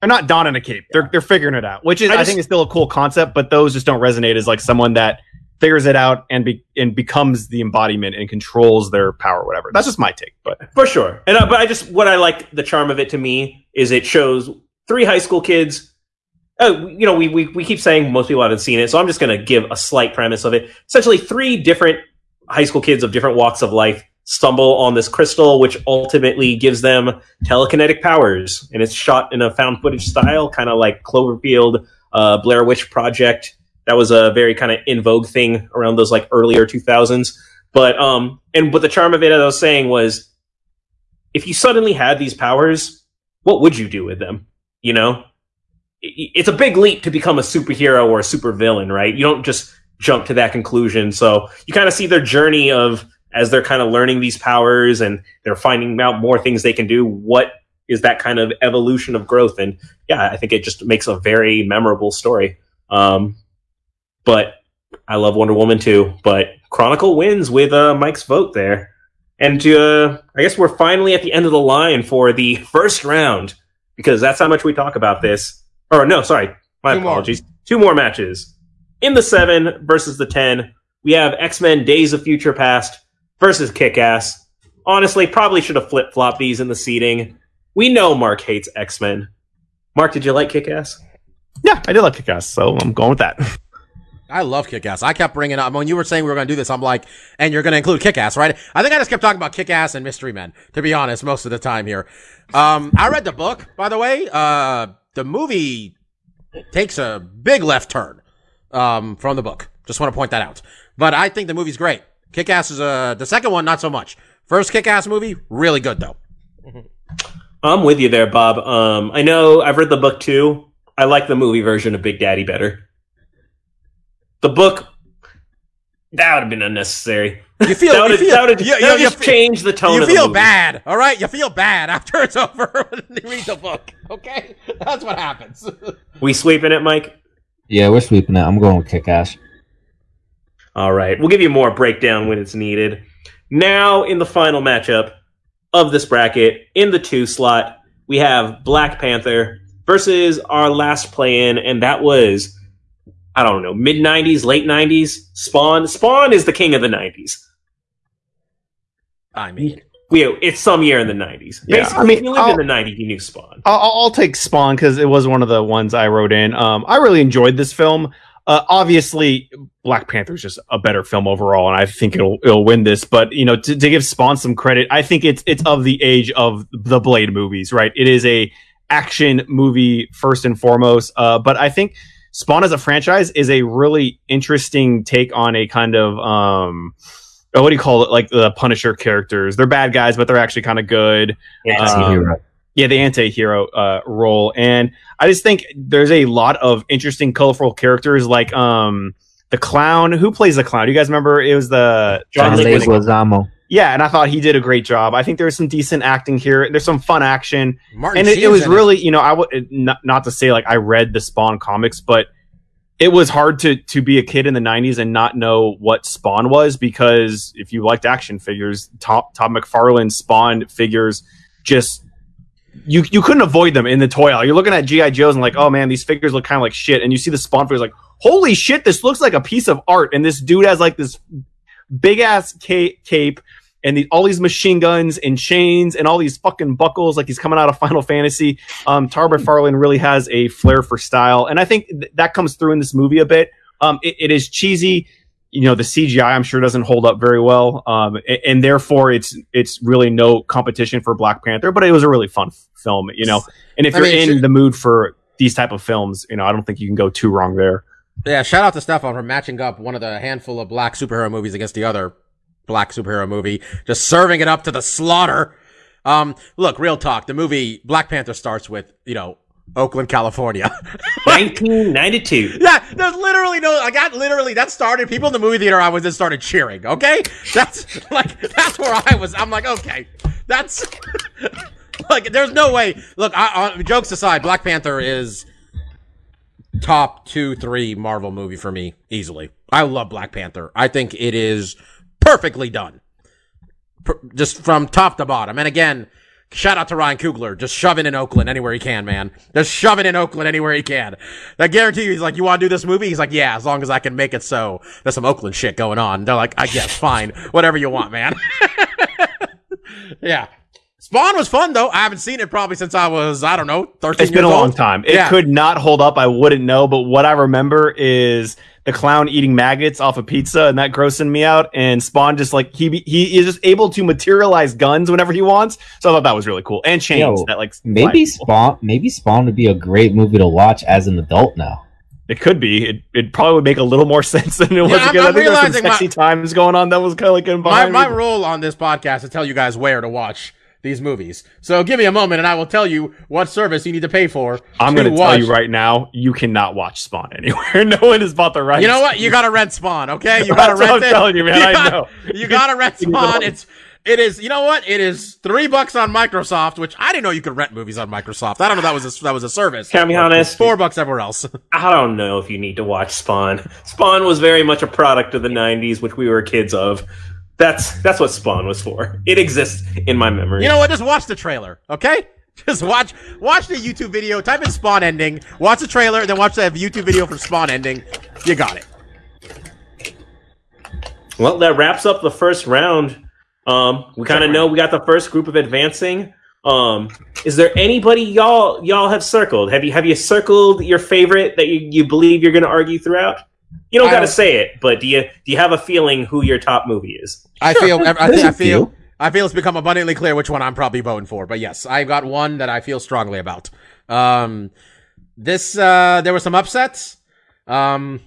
They're not donning a cape. They're they're figuring it out, which is I I, think is still a cool concept. But those just don't resonate as like someone that figures it out and be, and becomes the embodiment and controls their power, whatever. That's just my take, but For sure. And uh, but I just what I like the charm of it to me is it shows three high school kids. Uh, you know, we, we we keep saying most people haven't seen it, so I'm just going to give a slight premise of it. Essentially, three different high school kids of different walks of life stumble on this crystal, which ultimately gives them telekinetic powers, and it's shot in a found footage style, kind of like Cloverfield, uh, Blair Witch Project. That was a very kind of in vogue thing around those like earlier 2000s. But um, and what the charm of it, as I was saying, was if you suddenly had these powers, what would you do with them? You know, it's a big leap to become a superhero or a supervillain, right? You don't just jump to that conclusion. So you kind of see their journey of as they're kind of learning these powers and they're finding out more things they can do. What is that kind of evolution of growth? And yeah, I think it just makes a very memorable story. Um, but I love Wonder Woman too. But Chronicle wins with uh, Mike's vote there. And uh, I guess we're finally at the end of the line for the <laughs> first round because that's how much we talk about this. Or no, sorry, my Two more. apologies. Two more matches in the seven versus the ten. We have X Men: Days of Future Past versus Kick Ass. Honestly, probably should have flip flopped these in the seating. We know Mark hates X Men. Mark, did you like Kick Ass? yeah, I did like Kick-Ass, so I'm going with that. I love Kick-Ass. I kept bringing up when you were saying we were going to do this. I'm like, and you're going to include Kick-Ass, right? I think I just kept talking about Kick-Ass and Mystery Men. To be honest, most of the time here. Um, I read the book, by the way. Uh, the movie takes a big left turn um, from the book. Just want to point that out. But I think the movie's great. Kick-Ass is uh, the second one, not so much. First Kick-Ass movie, really good though. I'm with you there, Bob. Um, I know I've read the book too. I like the movie version of Big Daddy better. The book that would have been unnecessary. You feel, that would you have, feel, that would have, you, that you- would've you just changed the tone you of the feel movie. bad, all right? You feel bad <laughs> after it's over when you read the book. Okay, <laughs> that's what happens. <laughs> We sweeping it, Mike? Yeah, we're sweeping it. I'm going with kick ass. All right. We'll give you more breakdown when it's needed. Now, in the final matchup of this bracket, in the two slot, we have Black Panther versus our last play in, and that was, I don't know, mid 90s, late 90s. Spawn. Spawn is the king of the 90s. I mean, We, it's some year in the 90s. Yeah, Basically, I mean, if you lived I'll- in the 90s, you knew Spawn. I'll, I'll I'll take Spawn because it was one of the ones I wrote in. Um, I really enjoyed this film. Uh, obviously, Black Panther is just a better film overall, and I think it'll it'll win this. But you know, to, to give Spawn some credit, I think it's it's of the age of the Blade movies, right? It is a action movie first and foremost. Uh, but I think Spawn as a franchise is a really interesting take on a kind of um, oh, what do you call it? Like the Punisher characters. They're bad guys, but they're actually kind of good Yeah, Um, yeah, the anti-hero uh, role, and I just think there's a lot of interesting, colorful characters like um the clown. Who plays the clown? Do you guys remember? It was the John John Leguizamo. Yeah, and I thought he did a great job. I think there's some decent acting here. There's some fun action, Martin and it, it was really, you know, I would not, not to say like I read the Spawn comics, but it was hard to to be a kid in the 90s and not know what Spawn was because if you liked action figures, Tom Tom McFarlane's Spawn figures just you you couldn't avoid them in the toy aisle. You're looking at GI Joes and like, oh man, these figures look kind of like shit, and you see the Spawn figures like, holy shit, this looks like a piece of art, and this dude has like this big ass cape and the, all these machine guns and chains and all these fucking buckles like he's coming out of <laughs> Final Fantasy. Um, Todd McFarlane really has a flair for style, and I think th- that comes through in this movie a bit. Um, it, it is cheesy. You know, the CGI I'm sure doesn't hold up very well, um, and, and therefore it's it's really no competition for Black Panther. But it was a really fun f- film, you know. And if I you're mean, in the mood for these type of films, you know, I don't think you can go too wrong there. Yeah, shout out to Stefan for matching up one of the handful of black superhero movies against the other black superhero movie, just serving it up to the slaughter. Um, look, real talk. The movie Black Panther starts with, you know, Oakland, California. <laughs> 1992. yeah, there's literally no, I got literally, that started, people in the movie theater I was in started cheering, okay? That's, like, that's where I was. I'm like, okay, that's, <laughs> like, there's no way. Look, I, I, jokes aside, Black Panther is top two, three Marvel movie for me, easily. I love Black Panther. I think it is perfectly done. Per- just from top to bottom. And again, Shout out to Ryan Coogler, just shoving in Oakland anywhere he can, man. Just shoving in Oakland anywhere he can. I guarantee you, he's like, you want to do this movie? He's like, yeah, as long as I can make it so. There's some Oakland shit going on. They're like, I guess, <laughs> fine, whatever you want, man. <laughs> yeah. Spawn was fun though. I haven't seen it probably since I was, I don't know, 13 It's been a long time. It Yeah. could not hold up. I wouldn't know, but what I remember is the clown eating maggots off a pizza, and that grossing me out. And Spawn just like he be- he is just able to materialize guns whenever he wants. So I thought that was really cool. And chains Yo, that like Maybe fly people. Spawn. Maybe Spawn would be a great movie to watch as an adult now. It could be. It it probably would make a little more <laughs> sense than it was. I'm- because I I'm think there's some realizing my- times going on that was kind of like in My, my role on this podcast to tell you guys where to watch these movies. So give me a moment and I will tell you what service you need to pay for. I'm to going to tell you right now, you cannot watch Spawn <laughs> anywhere. no one has bought the rights. You know what? You gotta rent Spawn, okay? You <laughs> gotta That's what rent I'm it. telling you, man. I <laughs> gotta- know. You gotta rent Spawn. It's it is. You know what? It is three bucks on Microsoft, which I didn't know you could rent movies on Microsoft. I don't know that was a, that was a service. Can I be honest? Four bucks everywhere else. I don't know if you need to watch Spawn. Spawn was very much a product of the '90s, which we were kids of. That's that's what Spawn was for. It exists in my memory. You know what? Just watch the trailer, okay? <laughs> Just watch watch the YouTube video. Type in Spawn ending. Watch the trailer, then watch the YouTube video for Spawn ending. You got it. Well, that wraps up the first round. Um, we kind of know we got the first group of advancing. Um, is there anybody y'all y'all have circled? Have you have you circled your favorite that you, you believe you're going to argue throughout? You don't got to say it, but do you do you have a feeling who your top movie is? I feel. <laughs> I, I, There's I a feel. I feel it's become abundantly clear which one I'm probably voting for. But yes, I've got one that I feel strongly about. Um, this uh, there were some upsets. Um,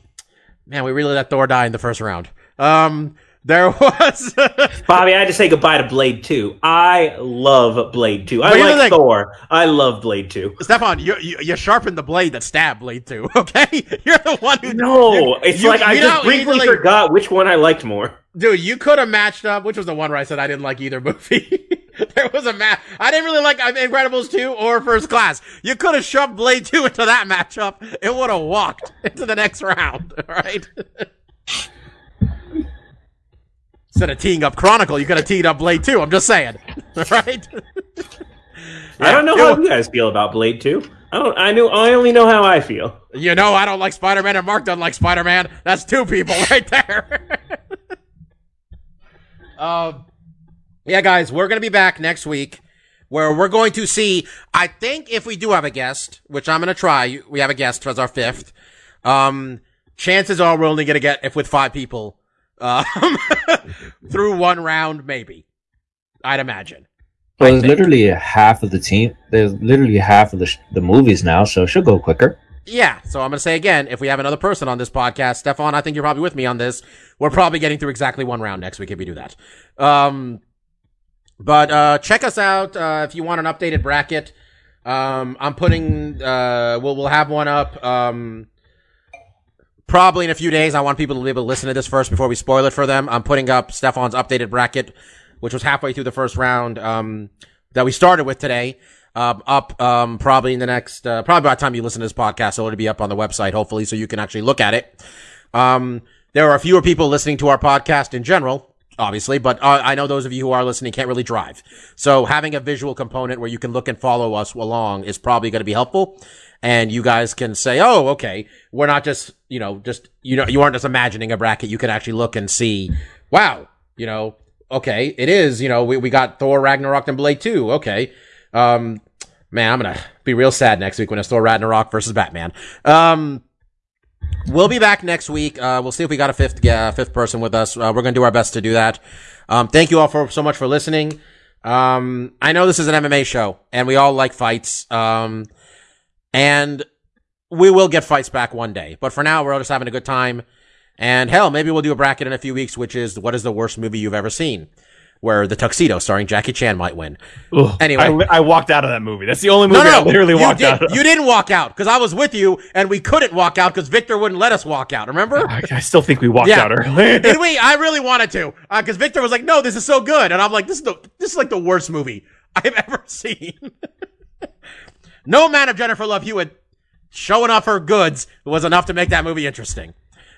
man, we really let Thor die in the first round. Um, there was. <laughs> Bobby, I had to say goodbye to Blade 2. I love Blade 2. I like thing. Thor. I love Blade 2. Stefan, you, you you sharpened the blade that stabbed Blade Two. <laughs> Okay, you're the one who. No, it's you- like I just briefly easily- forgot which one I liked more. Dude, you could have matched up. Which was the one where I said I didn't like either <laughs> movie. there was a match. I didn't really like uh, Incredibles 2 or First Class. You could have shoved Blade 2 into that matchup. It would have walked into the next round. All right. Instead of teeing up Chronicle, you could have teed up Blade 2. I'm just saying. <laughs> Right. I don't know Yeah, how you guys feel about Blade 2. I don't I knew I only know how I feel. You know I don't like Spider-Man and Mark doesn't like Spider-Man. That's two people <laughs> right there. <laughs> um, yeah, guys, we're gonna be back next week where we're going to see. I think if we do have a guest, which I'm gonna try, we have a guest as our fifth. Um, chances are we're only gonna get if with five people, um, <laughs> through one round, maybe. I'd imagine. Well, there's literally half of the team. There's literally half of the sh- the movies now, so it should go quicker. Yeah, so I'm gonna say again, if we have another person on this podcast, Stefan, I think you're probably with me on this. We're probably getting through exactly one round next week if we do that. Um, but uh, check us out uh, if you want an updated bracket. Um, I'm putting. Uh, we'll we'll have one up. Um, probably in a few days. I want people to be able to listen to this first before we spoil it for them. I'm putting up Stefan's updated bracket, which was halfway through the first round um, that we started with today. Um, up um, probably in the next, uh, probably by the time you listen to this podcast, it'll be up on the website, hopefully, so you can actually look at it. Um, there are fewer people listening to our podcast in general, obviously, but uh, I know those of you who are listening can't really drive. So having a visual component where you can look and follow us along is probably going to be helpful. And you guys can say, oh, okay, we're not just, you know, just, you know, you aren't just imagining a bracket. You can actually look and see, wow, you know, okay, it is, you know, we, we got Thor, Ragnarok, and Blade 2. Okay. Um, man, I'm going to be real sad next week when it's Thor, Ragnarok versus Batman. Um, We'll be back next week. Uh, we'll see if we got a fifth, uh, fifth person with us. Uh, we're going to do our best to do that. Um, thank you all for so much for listening. Um, I know this is an MMA show and we all like fights. Um, and we will get fights back one day, but for now, we're all just having a good time. And hell, maybe we'll do a bracket in a few weeks, which is what is the worst movie you've ever seen? Where the tuxedo starring Jackie Chan might win. Ugh. Anyway. I, I walked out of that movie. That's the only movie No, no, I literally walked did, out of. You didn't walk out because I was with you and we couldn't walk out because Victor wouldn't let us walk out. Remember? I, I still think we walked Yeah. out early. <laughs> Did we? I really wanted to, uh, because Victor was like, "No, this is so good," and I'm like, "This is the this is like the worst movie I've <laughs> ever seen." No man of Jennifer Love Hewitt showing off her goods was enough to make that movie interesting.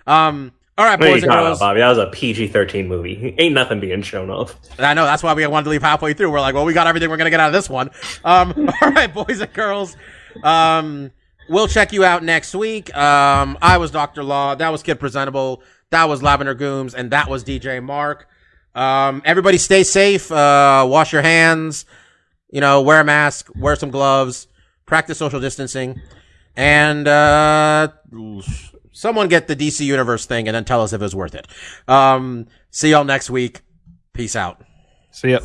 Um, All right, What boys and girls. about, Bobby? That was a PG thirteen movie. Ain't nothing being shown off. I know that's why we wanted to leave halfway through. We're like, well, we got everything we're gonna get out of this one. Um, <laughs> all right, boys and girls. Um, we'll check you out next week. Um, I was Doctor Law. That was Kid Presentable. That was Lavender Gooms, and that was DJ Mark. Um, everybody stay safe. Uh, wash your hands. You know, wear a mask. Wear some gloves. Practice social distancing. And uh, someone get the DC Universe thing, and then tell us if it was worth it. Um, see y'all next week. Peace out. See ya.